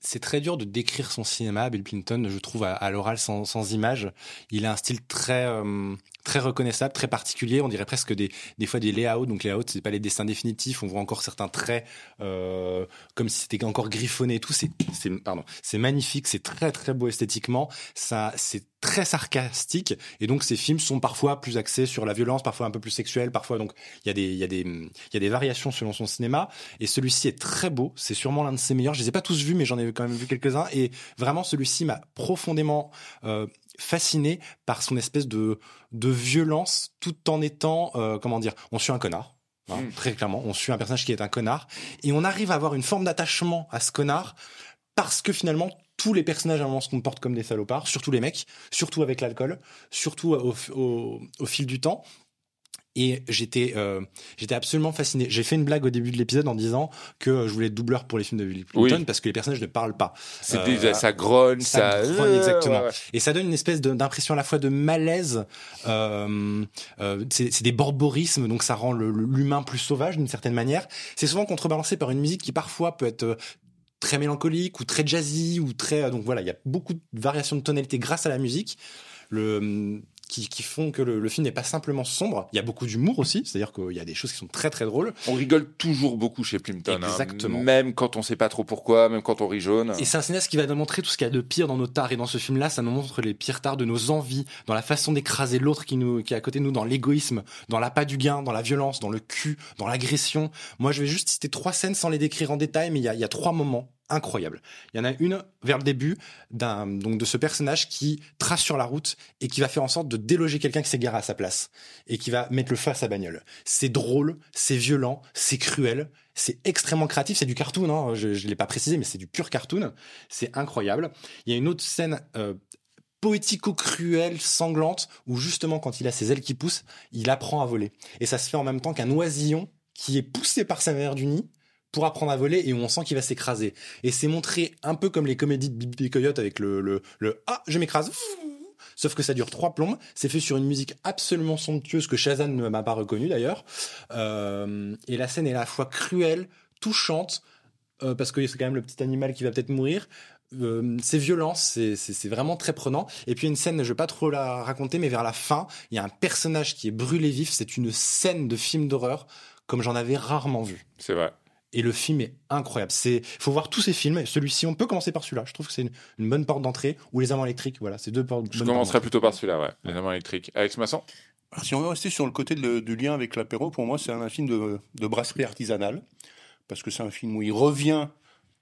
c'est très dur de décrire son cinéma, Bill Clinton, je trouve, à, l'oral sans, sans image. Il a un style très euh, très reconnaissable, très particulier. On dirait presque des, des fois des layouts. Donc layouts, c'est pas les dessins définitifs. On voit encore certains traits euh, comme si c'était encore griffonné et tout. C'est pardon, c'est magnifique, c'est très très beau esthétiquement. Ça, c'est très sarcastique et donc ces films sont parfois plus axés sur la violence, parfois un peu plus sexuels, parfois donc il y a des il y a des il y a des variations selon son cinéma et celui-ci est très beau, c'est sûrement l'un de ses meilleurs. Je les ai pas tous vus mais j'en ai quand même vu quelques-uns et vraiment celui-ci m'a profondément euh, fasciné par son espèce de de violence tout en étant euh, comment dire, on suit un connard. Hein, mm. Très clairement, on suit un personnage qui est un connard et on arrive à avoir une forme d'attachement à ce connard parce que finalement tous les personnages à un moment se comportent comme des salopards, surtout les mecs, surtout avec l'alcool, surtout au, fil du temps. Et j'étais euh, j'étais absolument fasciné. J'ai fait une blague au début de l'épisode en disant que je voulais être doubleur pour les films de Bill Clinton parce que les personnages ne parlent pas. C'est euh, ça grogne, ça, grogne exactement. Et ça donne une espèce d'impression à la fois de malaise. Euh, euh c'est des borborismes, donc ça rend l'humain plus sauvage d'une certaine manière. C'est souvent contrebalancé par une musique qui parfois peut être très mélancolique ou très jazzy ou très donc voilà il y a beaucoup de variations de tonalité grâce à la musique. Le qui, qui font que le, film n'est pas simplement sombre. Il y a beaucoup d'humour aussi, c'est-à-dire qu'il y a des choses qui sont très très drôles. On rigole toujours beaucoup chez Plimpton. Hein. Exactement. même quand on sait pas trop pourquoi, même quand on rit jaune. Et c'est un cinéaste qui va nous montrer tout ce qu'il y a de pire dans nos tares. Et dans ce film-là, ça nous montre les pires tares de nos envies, dans la façon d'écraser l'autre qui, nous, qui est à côté de nous, dans l'égoïsme, dans l'appât du gain, dans la violence, dans le cul, dans l'agression. Moi, je vais juste citer trois scènes sans les décrire en détail, mais il y a, il y a trois moments incroyable. Il y en a une vers le début d'un donc de ce personnage qui trace sur la route et qui va faire en sorte de déloger quelqu'un qui s'est garé à sa place et qui va mettre le feu à sa bagnole. C'est drôle, c'est violent, c'est cruel, c'est extrêmement créatif, c'est du cartoon. Hein, je ne l'ai pas précisé, mais c'est du pur cartoon. C'est incroyable. Il y a une autre scène. Euh, poético-cruelle, sanglante, où justement quand il a ses ailes qui poussent, il apprend à voler. Et ça se fait en même temps qu'un oisillon qui est poussé par sa mère du nid pour apprendre à voler et où on sent qu'il va s'écraser. Et c'est montré un peu comme les comédies de Bibi Coyote avec le, le, Ah, je m'écrase Sauf que ça dure trois plombes. C'est fait sur une musique absolument somptueuse que Shazam ne m'a pas reconnue d'ailleurs. Euh, et la scène est à la fois cruelle, touchante, euh, parce que c'est quand même le petit animal qui va peut-être mourir. Euh, c'est violent, c'est vraiment très prenant. Et puis une scène, je vais pas trop la raconter, mais vers la fin, il y a un personnage qui est brûlé vif. C'est une scène de film d'horreur comme j'en avais rarement vu. C'est vrai. Et le film est incroyable. C'est, faut voir tous ces films. Celui-ci, on peut commencer par celui-là. Je trouve que c'est une, bonne porte d'entrée. Ou les amants électriques. Voilà, c'est deux portes. Je commencerai plutôt par celui-là, ouais. Les amants électriques. Alex Masson? Alors, si on veut rester sur le côté du lien avec l'apéro, pour moi, c'est un, film de, de brasserie artisanale. Parce que c'est un film où il revient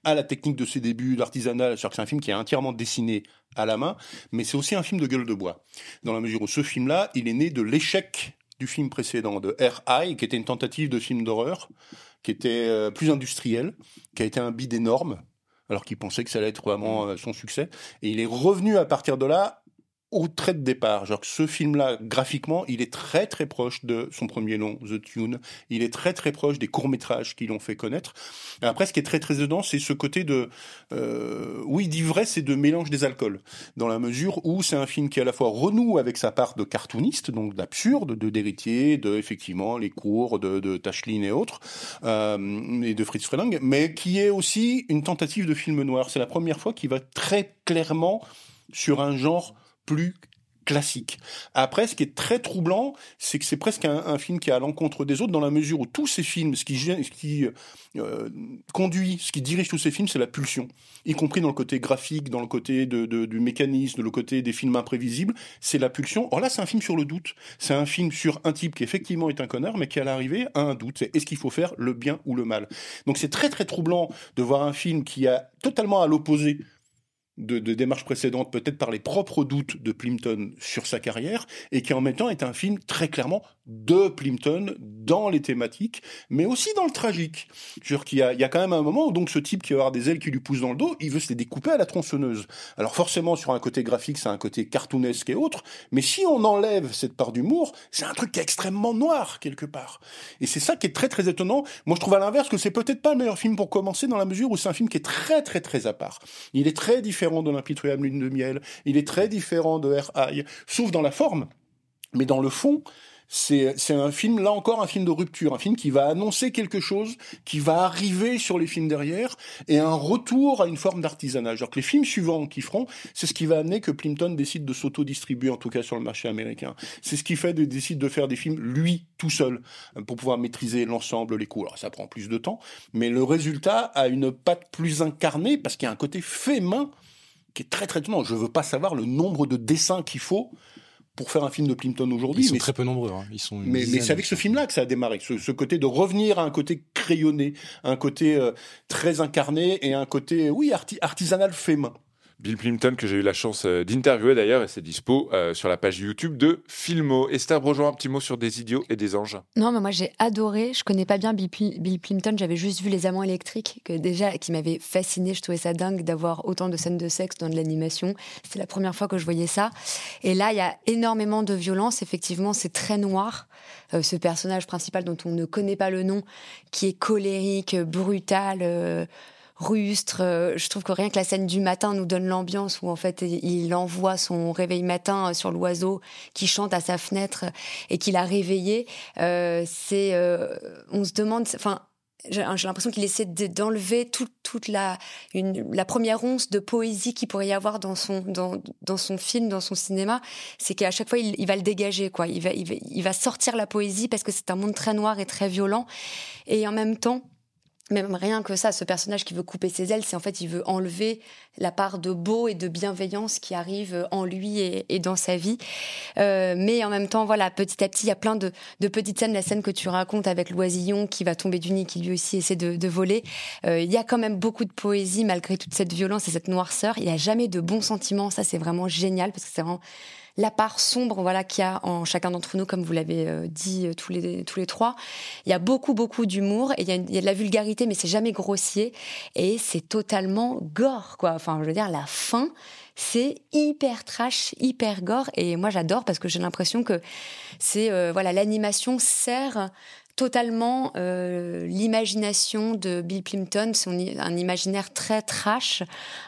à la technique de ses débuts d'artisanal, c'est-à-dire que c'est un film qui est entièrement dessiné à la main, mais c'est aussi un film de gueule de bois. Dans la mesure où ce film-là, il est né de l'échec du film précédent, de R.I., qui était une tentative de film d'horreur, qui était euh, plus industriel, qui a été un bid énorme, alors qu'il pensait que ça allait être vraiment euh, son succès. Et il est revenu à partir de là au trait de départ. Genre ce film-là, graphiquement, il est très très proche de son premier long, The Tune. Il est très très proche des courts-métrages qui l'ont fait connaître. Après, ce qui est très très dedans, c'est ce côté de... Euh, oui, d'ivresse et de mélange des alcools. Dans la mesure où c'est un film qui à la fois renoue avec sa part de cartooniste, donc d'absurde, de d'héritier, de effectivement les cours de, de Tashlin et autres, euh, et de Fritz Freleng, mais qui est aussi une tentative de film noir. C'est la première fois qu'il va très clairement sur un genre plus classique. Après, ce qui est très troublant, c'est que c'est presque un, film qui est à l'encontre des autres, dans la mesure où tous ces films, ce qui, ce qui euh, conduit, ce qui dirige tous ces films, c'est la pulsion, y compris dans le côté graphique, dans le côté du mécanisme, le côté des films imprévisibles, c'est la pulsion. Or là, c'est un film sur le doute. C'est un film sur un type qui effectivement est un connard, mais qui à l'arrivée a un doute. C'est est-ce qu'il faut faire le bien ou le mal Donc c'est très très troublant de voir un film qui a totalement à l'opposé de, démarches précédentes, peut-être par les propres doutes de Plimpton sur sa carrière, et qui en même temps est un film très clairement de Plimpton dans les thématiques, mais aussi dans le tragique. Je qu'il il y a quand même un moment où donc ce type qui va avoir des ailes qui lui poussent dans le dos, il veut se les découper à la tronçonneuse. Alors forcément, sur un côté graphique, c'est un côté cartoonesque et autre, mais si on enlève cette part d'humour, c'est un truc qui est extrêmement noir quelque part. Et c'est ça qui est très très étonnant. Moi, je trouve à l'inverse que c'est peut-être pas le meilleur film pour commencer dans la mesure où c'est un film qui est très très très à part. Il est très différent de l'impitoyable lune de miel. Il est très différent de High, sauf dans la forme. Mais dans le fond, c'est un film, là encore, un film de rupture, un film qui va annoncer quelque chose, qui va arriver sur les films derrière, et un retour à une forme d'artisanage. Alors que les films suivants qui feront, c'est ce qui va amener que Plimpton décide de s'auto-distribuer, en tout cas sur le marché américain. C'est ce qui fait de décide de faire des films, lui, tout seul, pour pouvoir maîtriser l'ensemble, les coûts. Alors ça prend plus de temps, mais le résultat a une patte plus incarnée, parce qu'il y a un côté fait main qui est très très. Je veux pas savoir le nombre de dessins qu'il faut pour faire un film de Plimpton aujourd'hui. Ils sont mais très peu nombreux. Hein. Ils sont mais, mais c'est avec ce film-là que ça a démarré. Ce, ce côté de revenir à un côté crayonné, un côté euh, très incarné et un côté, oui, arti- artisanal fait main. Bill Plimpton, que j'ai eu la chance euh, d'interviewer d'ailleurs, et c'est dispo euh, sur la page YouTube de Filmo. Esther Brogeois, un petit mot sur Des idiots et des anges. Non, mais moi j'ai adoré. Je connais pas bien Bill, Pl- Bill Plimpton. J'avais juste vu Les Amants électriques, que déjà qui m'avait fasciné. Je trouvais ça dingue d'avoir autant de scènes de sexe dans de l'animation. C'était la première fois que je voyais ça. Et là, il y a énormément de violence. Effectivement, c'est très noir. Euh, ce personnage principal dont on ne connaît pas le nom, qui est colérique, brutal. Rustre. Euh, Je trouve que rien que la scène du matin nous donne l'ambiance où en fait il envoie son réveil matin sur l'oiseau qui chante à sa fenêtre et qui l'a réveillé. Euh, c'est, euh, on se demande, enfin. J'ai l'impression qu'il essaie de- d'enlever tout- toute la, une, la première once de poésie qu'il pourrait y avoir dans son, dans, dans son film, dans son cinéma. C'est qu'à chaque fois, il, il va le dégager, quoi. Il va, il, va, il va sortir la poésie parce que c'est un monde très noir et très violent. Et en même temps, même rien que ça, ce personnage qui veut couper ses ailes, c'est en fait, il veut enlever la part de beau et de bienveillance qui arrive en lui et, dans sa vie. Euh, mais en même temps, voilà, petit à petit, il y a plein de, de petites scènes. La scène que tu racontes avec l'oisillon qui va tomber du nid, qui lui aussi essaie de, de voler. Euh, il y a quand même beaucoup de poésie malgré toute cette violence et cette noirceur. Il n'y a jamais de bons sentiments. Ça, c'est vraiment génial parce que c'est vraiment la part sombre voilà qu'il y a en chacun d'entre nous, comme vous l'avez euh, dit euh, tous les tous les trois. Il y a beaucoup beaucoup d'humour et il y, a il y a de la vulgarité, mais c'est jamais grossier et c'est totalement gore quoi. Enfin, je veux dire la fin. C'est hyper trash, hyper gore et moi j'adore parce que j'ai l'impression que c'est euh, voilà l'animation sert totalement euh, l'imagination de Bill Plimpton, son un imaginaire très trash,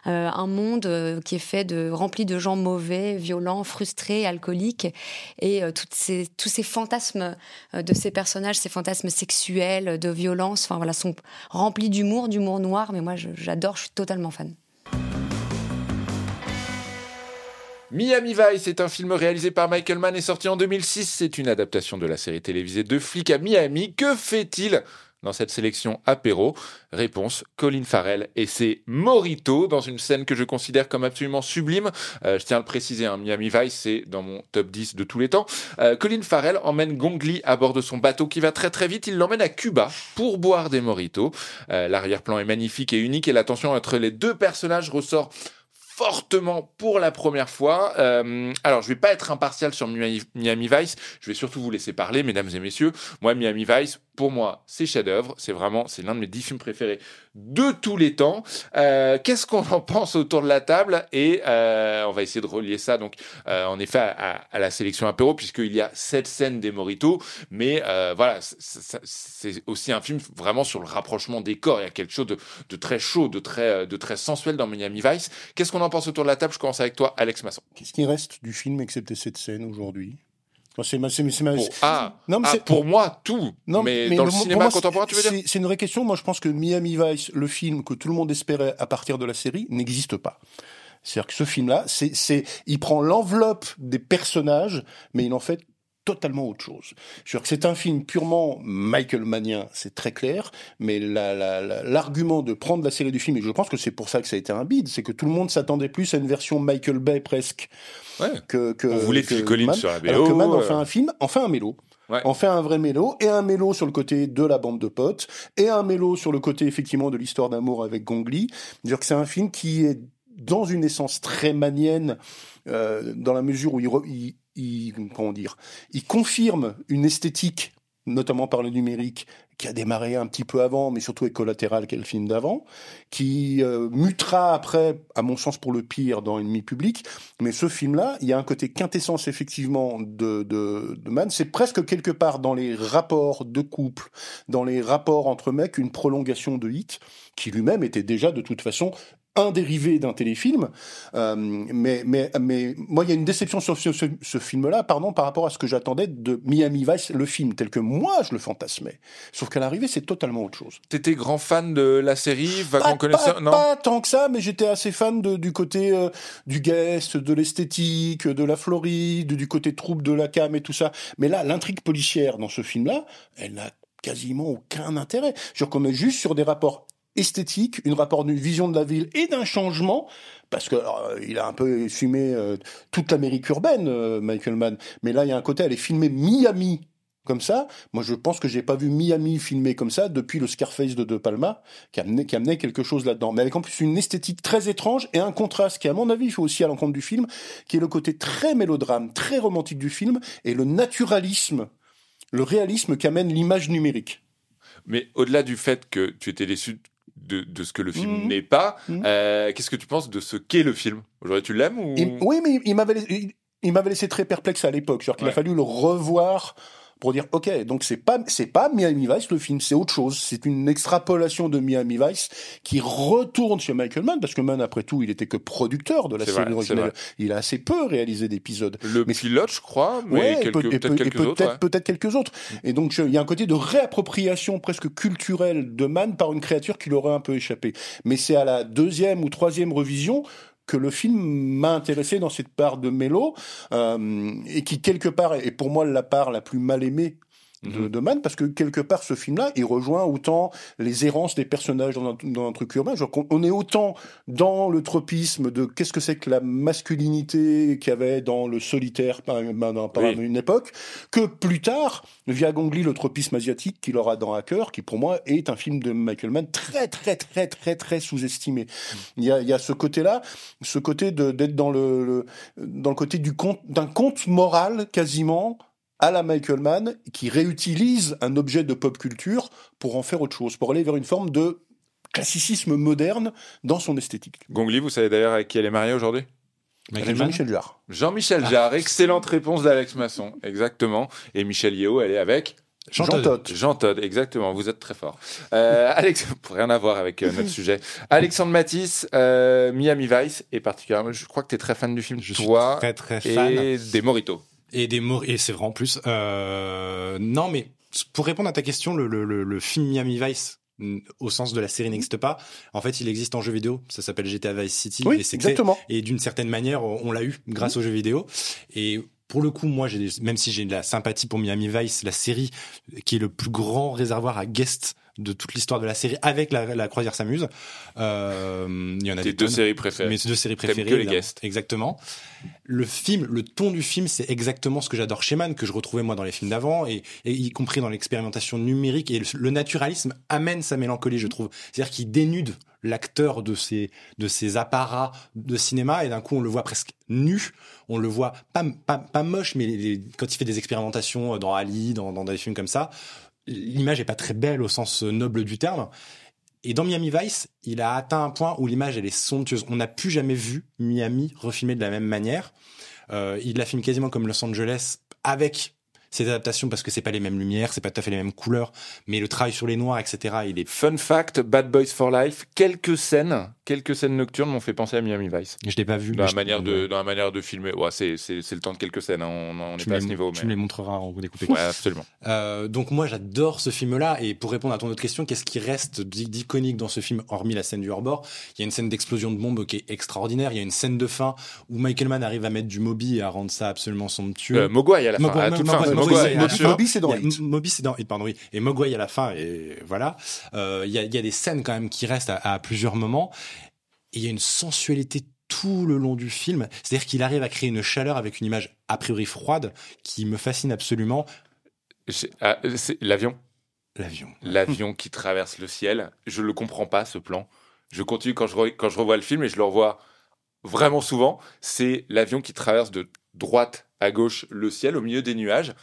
euh, un monde euh, qui est fait de rempli de gens mauvais, violents, frustrés, alcooliques, et ces, tous ces fantasmes de ces personnages, ces fantasmes sexuels, de violence, enfin voilà, sont remplis d'humour, d'humour noir. Mais moi, j'adore, je suis totalement fan. Miami Vice est un film réalisé par Michael Mann et sorti en 2006. C'est une adaptation de la série télévisée De flics à Miami. Que fait-il dans cette sélection apéro? Réponse, Colin Farrell et ses Morito dans une scène que je considère comme absolument sublime. Euh, je tiens à le préciser, hein, Miami Vice, c'est dans mon top 10 de tous les temps. Euh, Colin Farrell emmène Gong Li à bord de son bateau qui va très très vite. Il l'emmène à Cuba pour boire des Moritos. Euh, L'arrière-plan est magnifique et unique et la tension entre les deux personnages ressort fortement pour la première fois. Euh, alors, je vais pas être impartial sur Miami Vice. Je vais surtout vous laisser parler, mesdames et messieurs. Moi, Miami Vice, pour moi, c'est chef-d'œuvre. C'est vraiment, c'est l'un de mes dix films préférés de tous les temps. Euh, Qu'est-ce qu'on en pense autour de la table? Et euh, on va essayer de relier ça, donc, euh, en effet, à, à- la sélection apéro, puisqu'il y a sept scènes des Moritos. Mais euh, voilà, c'est aussi un film vraiment sur le rapprochement des corps. Il y a quelque chose de, de très chaud, de très, de très sensuel dans Miami Vice. Qu'est-ce qu'on en pense autour de la table? Je commence avec toi, Alex Masson. Qu'est-ce qui reste du film excepté cette scène aujourd'hui? C'est ma- c'est- c'est ma- Pour, ah, Non, mais ah, c'est- pour moi, tout. Non, mais, dans le pour cinéma moi, contemporain, tu veux dire c'est- C'est une vraie question. Moi, je pense que Miami Vice, le film que tout le monde espérait à partir de la série, n'existe pas. C'est-à-dire que ce film-là, c'est, c'est, il prend l'enveloppe des personnages, mais il en fait totalement autre chose. Que c'est un film purement Michael Mannien, c'est très clair, mais la- la- la- l'argument de prendre la série du film, et je pense que c'est pour ça que ça a été un bide, c'est que tout le monde s'attendait plus à une version Michael Bay presque Ouais. que, que On voulait que Phil Collins sur la BO, Alors que Mann en euh. fait un film, en fait un mélo. Ouais. On fait un vrai mélo et un mélo sur le côté de la bande de potes et un mélo sur le côté effectivement de l'histoire d'amour avec Gongli. Dire que c'est un film qui est dans une essence très manienne euh, dans la mesure où il, re- il, il, comment dire, il confirme une esthétique notamment par le numérique, qui a démarré un petit peu avant, mais surtout avec Collatéral, qui est le film d'avant, qui euh, mutera après, à mon sens pour le pire, dans Ennemi public. Mais ce film-là, il y a un côté quintessence effectivement de, de, de Man. C'est presque quelque part dans les rapports de couple, dans les rapports entre mecs, une prolongation de Hit, qui lui-même était déjà de toute façon un dérivé d'un téléfilm, euh, mais mais mais moi il y a une déception sur ce, ce, film-là, pardon, par rapport à ce que j'attendais de Miami Vice, le film tel que moi je le fantasmais. Sauf qu'à l'arrivée c'est totalement autre chose. T'étais grand fan de la série, vaguement connaisseur, pas, non Pas tant que ça, mais j'étais assez fan de, du côté euh, du guest, de l'esthétique, de la Floride, du côté troupe de la cam et tout ça. Mais là, l'intrigue policière dans ce film-là, elle n'a quasiment aucun intérêt. Je qu'on est juste sur des rapports esthétique, une rapport d'une vision de la ville et d'un changement, parce que euh, il a un peu fumé euh, toute l'Amérique urbaine, euh, Michael Mann. Mais là, il y a un côté, elle est filmée Miami comme ça. Moi, je pense que j'ai pas vu Miami filmé comme ça depuis le Scarface de De Palma, qui amenait, qui amenait quelque chose là-dedans. Mais avec en plus une esthétique très étrange et un contraste qui, à mon avis, fait aussi à l'encontre du film, qui est le côté très mélodrame, très romantique du film et le naturalisme, le réalisme qu'amène l'image numérique. Mais au-delà du fait que tu étais déçu de, de, ce que le film mmh. n'est pas. Mmh. Euh, Qu'est-ce que tu penses de ce qu'est le film? Aujourd'hui, tu l'aimes ou... Oui, mais il m'avait il, il m'avait laissé très perplexe à l'époque. Il ouais. a fallu le revoir pour dire ok donc c'est pas c'est pas Miami Vice le film c'est autre chose. C'est une extrapolation de Miami Vice qui retourne sur Michael Mann parce que Mann après tout il était que producteur de la série vrai, originale. il a assez peu réalisé d'épisodes. Le mais pilote je crois mais ouais, quelques, peut, peut, quelques peut autres ouais. peut-être quelques autres. Et donc il y a un côté de réappropriation presque culturelle de Mann par une créature qui leur aurait un peu échappé. Mais c'est à la deuxième ou troisième revision que le film m'a intéressé dans cette part de mélo euh, et qui quelque part est pour moi la part la plus mal aimée de, de Man parce que quelque part ce film-là il rejoint autant les errances des personnages dans un, dans un truc urbain. Genre on est autant dans le tropisme de qu'est-ce que c'est que la masculinité qu'il y avait dans le solitaire par, par oui. une époque que plus tard via Gongli le tropisme asiatique qu'il aura dans Hacker qui pour moi est un film de Michael Mann très très très très très sous-estimé. Il y a, il y a ce côté-là ce côté d'être dans le, le dans le côté du conte d'un conte moral quasiment à la Michael Mann qui réutilise un objet de pop culture pour en faire autre chose, pour aller vers une forme de classicisme moderne dans son esthétique. Gongli, vous savez d'ailleurs avec qui elle est mariée aujourd'hui? Jean-Michel Jarre. Jean-Michel Jarre, excellente réponse d'Alex Masson, exactement. Et Michel Yeo, elle est avec Jean, Jean Todt. Jean Todt, exactement. Vous êtes très fort. Euh, Alex, pour rien à voir avec euh, notre sujet. Alexandre Matisse, euh, Miami Vice, et particulièrement, je crois que tu es très fan du film. Je toi suis très très fan. Et des Moritos. Et des mots, et c'est vrai en plus. Euh, non, mais pour répondre à ta question, le, le, le, le film Miami Vice, au sens de la série n'existe pas. En fait, il existe en jeu vidéo. Ça s'appelle GTA Vice City. Oui, et c'est exactement. Et d'une certaine manière, on l'a eu grâce mmh. aux jeux vidéo. Et pour le coup, moi, j'ai même si j'ai de la sympathie pour Miami Vice, la série qui est le plus grand réservoir à guest de toute l'histoire de la série avec la, la croisière s'amuse. Euh, il y en a Tes des deux tonnes, séries préférées. Mes deux séries préférées. Que les guests. Exactement. Le film, le ton du film, c'est exactement ce que j'adore chez Man, que je retrouvais moi dans les films d'avant, et, et, y compris dans l'expérimentation numérique. Et le, le, naturalisme amène sa mélancolie, je trouve. C'est-à-dire qu'il dénude l'acteur de ses de ses apparats de cinéma et d'un coup on le voit presque nu on le voit pas pas, pas moche mais quand il fait des expérimentations dans Ali dans, dans des films comme ça l'image est pas très belle au sens noble du terme. Et dans Miami Vice, il a atteint un point où l'image elle est somptueuse. On n'a plus jamais vu Miami refilmé de la même manière. Euh, il la filme quasiment comme Los Angeles avec ces adaptations parce que c'est pas les mêmes lumières, c'est pas tout à fait les mêmes couleurs, mais le travail sur les noirs, etc. Il est fun fact, Bad Boys for Life, quelques scènes, quelques scènes nocturnes m'ont fait penser à Miami Vice. Je l'ai pas vu. Dans la manière de, dans la manière de filmer. Ouais, c'est c'est c'est le temps de quelques scènes. Hein. On on n'est pas à ce niveau. Tu mais... me les montreras en découpé. Ouais, absolument. Euh, donc moi j'adore ce film-là et pour répondre à ton autre question, qu'est-ce qui reste d'iconique dans ce film hormis la scène du hors-bord? Il y a une scène d'explosion de bombe qui est extraordinaire. Il y a une scène de fin où Michael Mann arrive à mettre du Moby et à rendre ça absolument somptueux. Euh, Mogwai à la fin. Mogwai, à toute fin. Mogwai, Moby c'est dans Hit. Moby c'est dans Hit, pardon oui. Et Mogwai à la fin et voilà. Euh, il y a il y a des scènes quand même qui restent à, à plusieurs moments. Et il y a une sensualité tout le long du film. C'est-à-dire qu'il arrive à créer une chaleur avec une image a priori froide qui me fascine absolument. Ah, L'avion. L'avion. L'avion qui traverse le ciel. Je le comprends pas ce plan. Je continue quand je, re, quand je revois le film et je le revois vraiment souvent. C'est l'avion qui traverse de droite à gauche le ciel au milieu des nuages.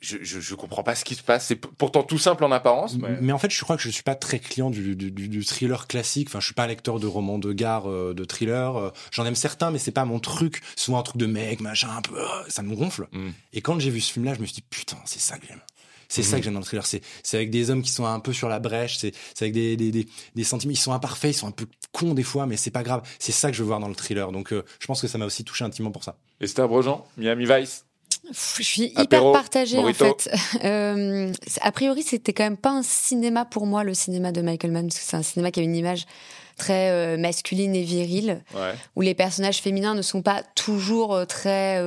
Je, je, je comprends pas ce qui se passe. C'est pourtant tout simple en apparence. Mais... Mais en fait, je crois que je suis pas très client du, du, du, du thriller classique. Enfin, je suis pas un lecteur de romans de gare, euh, de thriller. Euh, J'en aime certains, mais c'est pas mon truc. Souvent un truc de mec, machin, un peu, euh, ça me gonfle. Mm. Et quand j'ai vu ce film-là, je me suis dit putain, c'est ça que j'aime. C'est ça Mhm. que j'aime dans le thriller. C'est c'est avec des hommes qui sont un peu sur la brèche. C'est c'est avec des, des, des, des sentiments. Ils sont imparfaits, ils sont un peu cons des fois, mais c'est pas grave. C'est ça que je veux voir dans le thriller. Donc, euh, je pense que ça m'a aussi touché intimement pour ça. Esther Brejean, Miami Vice? Je suis Apéro, hyper partagée en fait. Euh, a priori, c'était quand même pas un cinéma pour moi, le cinéma de Michael Mann, parce que c'est un cinéma qui a une image très euh, masculine et virile, Ouais. où les personnages féminins ne sont pas toujours euh, très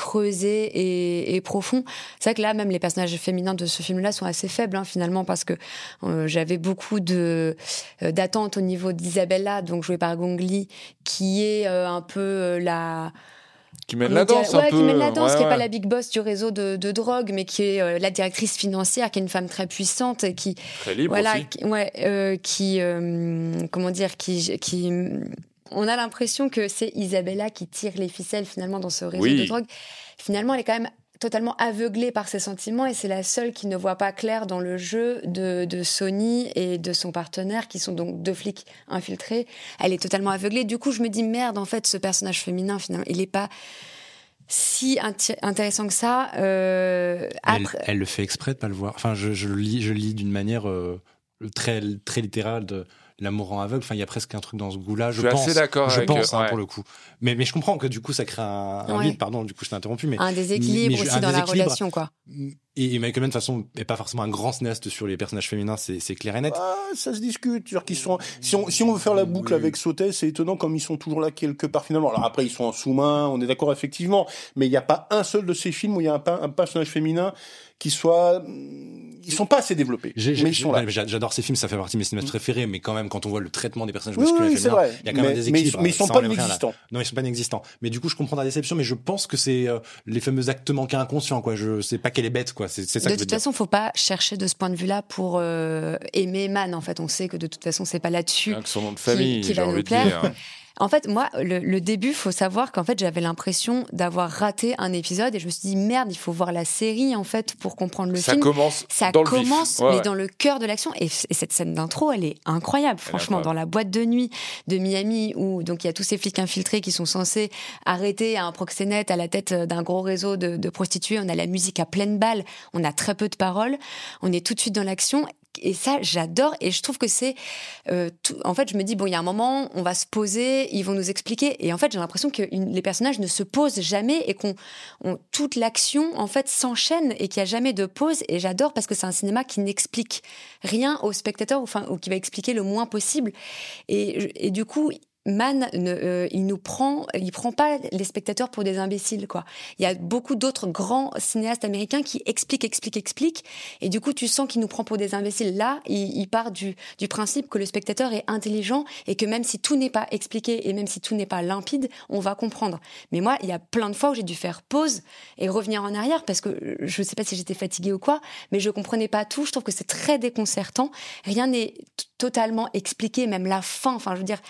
creusés et, et profonds. C'est vrai que là, même les personnages féminins de ce film-là sont assez faibles hein, finalement, parce que euh, j'avais beaucoup de euh, d'attentes au niveau d'Isabella, donc jouée par Gong Li, qui est euh, un peu la Qui mène la danse ouais, un peu. qui mène la danse, Ouais, qui est ouais. pas la big boss du réseau de, de drogue, mais qui est euh, la directrice financière, qui est une femme très puissante et qui, Très libre voilà, aussi. qui- ouais, euh, qui, euh, comment dire, qui, qui, on a l'impression que c'est Isabella qui tire les ficelles finalement dans ce réseau Oui. de drogue. Finalement, elle est quand même totalement aveuglée par ses sentiments et c'est la seule qui ne voit pas clair dans le jeu de, de Sony et de son partenaire qui sont donc deux flics infiltrés. Elle est totalement aveuglée. Du coup, je me dis merde, en fait, ce personnage féminin, finalement, il est pas si intéressant que ça. Euh, Elle, après, elle le fait exprès de pas le voir. Enfin, je, je le lis, je lis d'une manière euh, très très littérale de l'amour en aveugle. Enfin, il y a presque un truc dans ce goût-là. Je, Je suis pense. assez d'accord Je avec, pense hein, ouais. pour le coup. Mais mais je comprends que du coup ça crée un, un Ouais. vide. Pardon, du coup je t'ai interrompu. Mais un déséquilibre mais aussi un dans la relation, quoi. Et, et Michael Mann de toute façon est pas forcément un grand cinéaste sur les personnages féminins. C'est clair et net. Ah, ça se discute. C'est-à-dire qu'ils sont. Si on, si on veut faire la boucle avec Sautet, c'est étonnant comme ils sont toujours là quelque part finalement. Alors après, ils sont en sous-main, on est d'accord effectivement, mais il n'y a pas un seul de ces films où il y a un, un personnage féminin qui soit. Ils sont pas assez développés. Ils J'adore ces films, ça fait partie de mes cinéastes préférés, mais quand même, quand on voit le traitement des personnages masculins oui, et c'est féminins, il y a quand même un mais, mais, mais ils sont pas inexistants. Non, ils sont pas inexistants. Mais du coup, je comprends ta déception, mais je pense que c'est euh, les fameux actes manqués inconscients, quoi. Je sais pas qu'elle est bête, quoi. C'est c'est ça de que je veux toute dire. façon, faut pas chercher de ce point de vue-là pour euh, aimer Man. En fait, on sait que de toute façon, c'est pas là-dessus. Que son nom de famille, qui j'ai va nous plaire. dire. En fait, moi, le, le début, faut savoir qu'en fait, j'avais l'impression d'avoir raté un épisode et je me suis dit merde, il faut voir la série en fait pour comprendre le Ça film. commence Ça dans le vif. commence, Ouais, mais ouais. dans le cœur de l'action. Et, et cette scène d'intro, elle est incroyable, franchement. incroyable. Dans la boîte de nuit de Miami, où donc il y a tous ces flics infiltrés qui sont censés arrêter un proxénète à la tête d'un gros réseau de, de prostituées. On a la musique à pleine balle, on a très peu de paroles, on est tout de suite dans l'action. Et ça, j'adore. Et je trouve que c'est, euh, en fait, je me dis bon, il y a un moment, on va se poser, ils vont nous expliquer. Et en fait, j'ai l'impression que les personnages ne se posent jamais et qu'on on- toute l'action en fait s'enchaîne et qu'il n'y a jamais de pause. Et j'adore parce que c'est un cinéma qui n'explique rien au spectateur, enfin, ou qui va expliquer le moins possible. Et du coup. Man, ne, euh, il nous prend, il prend pas les spectateurs pour des imbéciles, quoi. Il y a beaucoup d'autres grands cinéastes américains qui expliquent, expliquent, expliquent, et du coup, tu sens qu'il nous prend pour des imbéciles. Là, il, part du, principe que le spectateur est intelligent et que même si tout n'est pas expliqué et même si tout n'est pas limpide, on va comprendre. Mais moi, il y a plein de fois où j'ai dû faire pause et revenir en arrière parce que je sais pas si j'étais fatiguée ou quoi, mais je comprenais pas tout. Je trouve que c'est très déconcertant. Rien n'est totalement expliqué, même la fin. Enfin, je veux dire,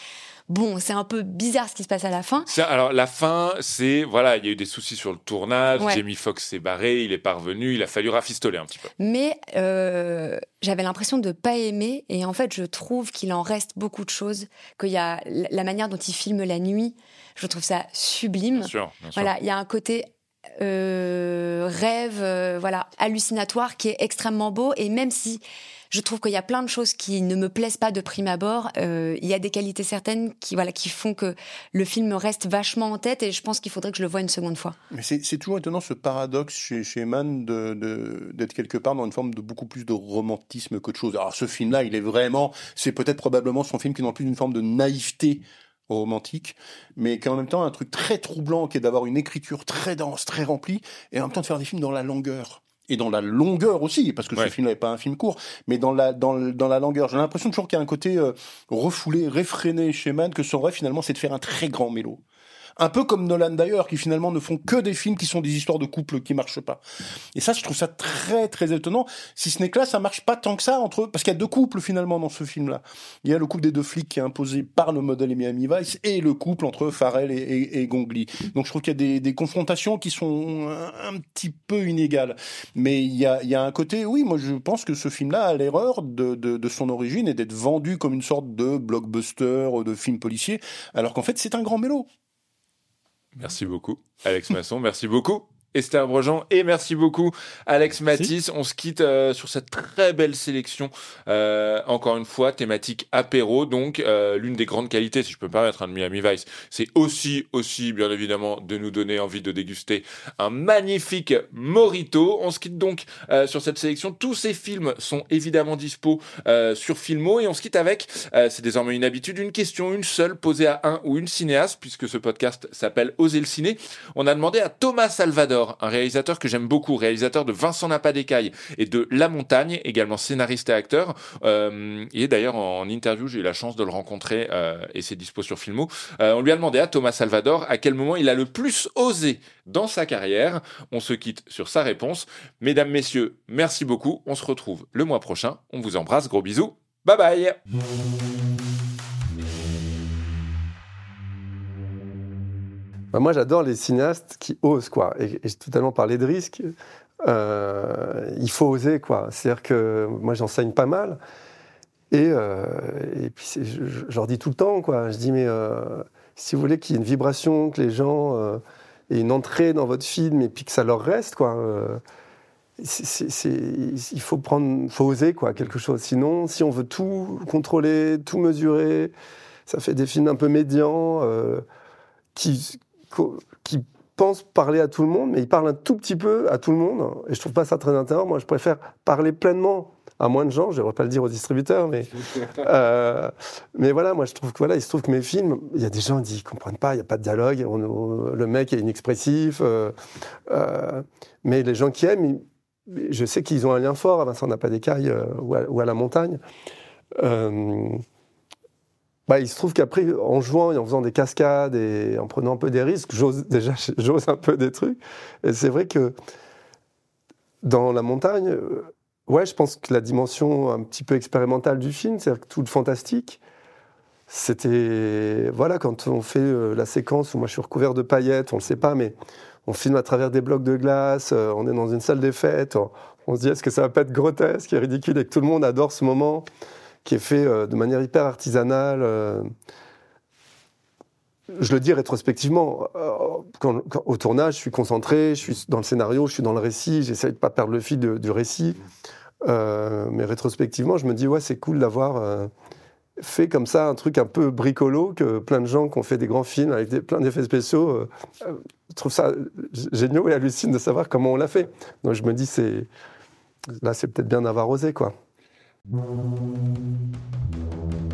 bon, c'est un peu bizarre ce qui se passe à la fin. Alors la fin, c'est voilà, il y a eu des soucis sur le tournage. Ouais. Jamie Foxx s'est barré, il est parvenu, il a fallu rafistoler un petit peu. Mais euh, j'avais l'impression de pas aimer et en fait je trouve qu'il en reste beaucoup de choses, qu'il y a la la manière dont il filme la nuit, je trouve ça sublime. Bien sûr, bien sûr. Voilà, il y a un côté euh, rêve, euh, voilà, hallucinatoire qui est extrêmement beau et même si je trouve qu'il y a plein de choses qui ne me plaisent pas de prime abord, euh, il y a des qualités certaines qui voilà qui font que le film reste vachement en tête et je pense qu'il faudrait que je le voie une seconde fois. Mais c'est toujours étonnant ce paradoxe chez, chez d'être quelque part dans une forme de beaucoup plus de romantisme qu'autre chose. Alors ce film-là, il est vraiment, c'est peut-être probablement son film qui est dans plus d'une forme de naïveté romantique, mais qui en même temps un truc très troublant, qui est d'avoir une écriture très dense, très remplie, et en même temps de faire des films dans la longueur. Et dans la longueur aussi, parce que Ouais. ce film n'est pas un film court, mais dans la, dans, dans la longueur. J'ai l'impression toujours qu'il y a un côté euh, refoulé, réfréné chez Mann, que son rêve finalement c'est de faire un très grand mélo Un peu comme Nolan d'ailleurs, qui finalement ne font que des films qui sont des histoires de couple qui marchent pas. Et ça, je trouve ça très très étonnant. Si ce n'est que là, ça marche pas tant que ça entre eux, parce qu'il y a deux couples finalement dans ce film-là. Il y a le couple des deux flics qui est imposé par le modèle Miami Vice et le couple entre Farrell et, Gongli. Donc je trouve qu'il y a des, confrontations qui sont un, petit peu inégales. Mais il y a, un côté, oui, moi je pense que ce film-là a l'erreur de son origine et d'être vendu comme une sorte de blockbuster, de film policier, alors qu'en fait c'est un grand mélo. Merci beaucoup, Alex Masson. Merci beaucoup. Esther Brejean et merci beaucoup Alex Matisse. On se quitte euh, sur cette très belle sélection. Euh, encore une fois, thématique apéro. Donc euh, l'une des grandes qualités, si je peux me permettre, hein, de Miami Vice, c'est aussi, aussi bien évidemment de nous donner envie de déguster un magnifique Morito. On se quitte donc sur cette sélection. Tous ces films sont évidemment dispo sur Filmo et on se quitte avec, c'est désormais une habitude, une question, une seule posée à un ou une cinéaste, puisque ce podcast s'appelle Oser le ciné. On a demandé à Thomas Salvador un réalisateur que j'aime beaucoup, réalisateur de Vincent n'a pas d'écaille et de La Montagne, également scénariste et acteur. Euh, et d'ailleurs, en, interview, j'ai eu la chance de le rencontrer euh, et c'est dispo sur Filmo. Euh, on lui a demandé à Thomas Salvador à quel moment il a le plus osé dans sa carrière. On se quitte sur sa réponse. Mesdames, messieurs, merci beaucoup. On se retrouve le mois prochain. On vous embrasse. Gros bisous. Bye bye. Bah, moi, j'adore les cinéastes qui osent, quoi. Et, j'ai totalement parlé de risque. Euh, il faut oser, quoi. C'est-à-dire que moi, j'enseigne pas mal. Et, euh, et puis, je, leur dis tout le temps, quoi. Je dis, mais euh, si vous voulez qu'il y ait une vibration, que les gens aient une entrée dans votre film et puis que ça leur reste, quoi. il faut prendre, faut oser, quoi, quelque chose. Sinon, si on veut tout contrôler, tout mesurer, ça fait des films un peu médians qui qui pense parler à tout le monde, mais il parle un tout petit peu à tout le monde. Et je trouve pas ça très intéressant. Moi, je préfère parler pleinement à moins de gens. Je devrais pas le dire aux distributeurs, mais euh, mais voilà, moi je trouve que voilà, il se trouve que mes films, il y a des gens qui comprennent pas, il y a pas de dialogue. le mec est inexpressif, euh, euh, mais les gens qui aiment, je sais qu'ils ont un lien fort à Vincent n'a pas d'écaille ou, ou, à la montagne. Bah, il se trouve qu'après, en jouant et en faisant des cascades et en prenant un peu des risques, j'ose déjà j'ose un peu des trucs. Et c'est vrai que dans la montagne, euh, ouais, je pense que la dimension un petit peu expérimentale du film, c'est-à-dire tout le fantastique, c'était voilà quand on fait euh, la séquence où moi je suis recouvert de paillettes, on le sait pas, mais on filme à travers des blocs de glace, euh, on est dans une salle des fêtes, on, on se dit est-ce que ça va pas être grotesque et ridicule et que tout le monde adore ce moment? Qui est fait euh, de manière hyper artisanale. Euh. je le dis rétrospectivement, euh, au tournage, je suis concentré, je suis dans le scénario, je suis dans le récit, j'essaie de pas perdre le fil du récit. mais rétrospectivement, je me dis, ouais, c'est cool d'avoir fait comme ça un truc un peu bricolo que plein de gens qui ont fait des grands films avec plein d'effets spéciaux trouvent ça génial et hallucinent de savoir comment on l'a fait. Donc je me dis, c'est là, c'est peut-être bien d'avoir osé, quoi. Thank you.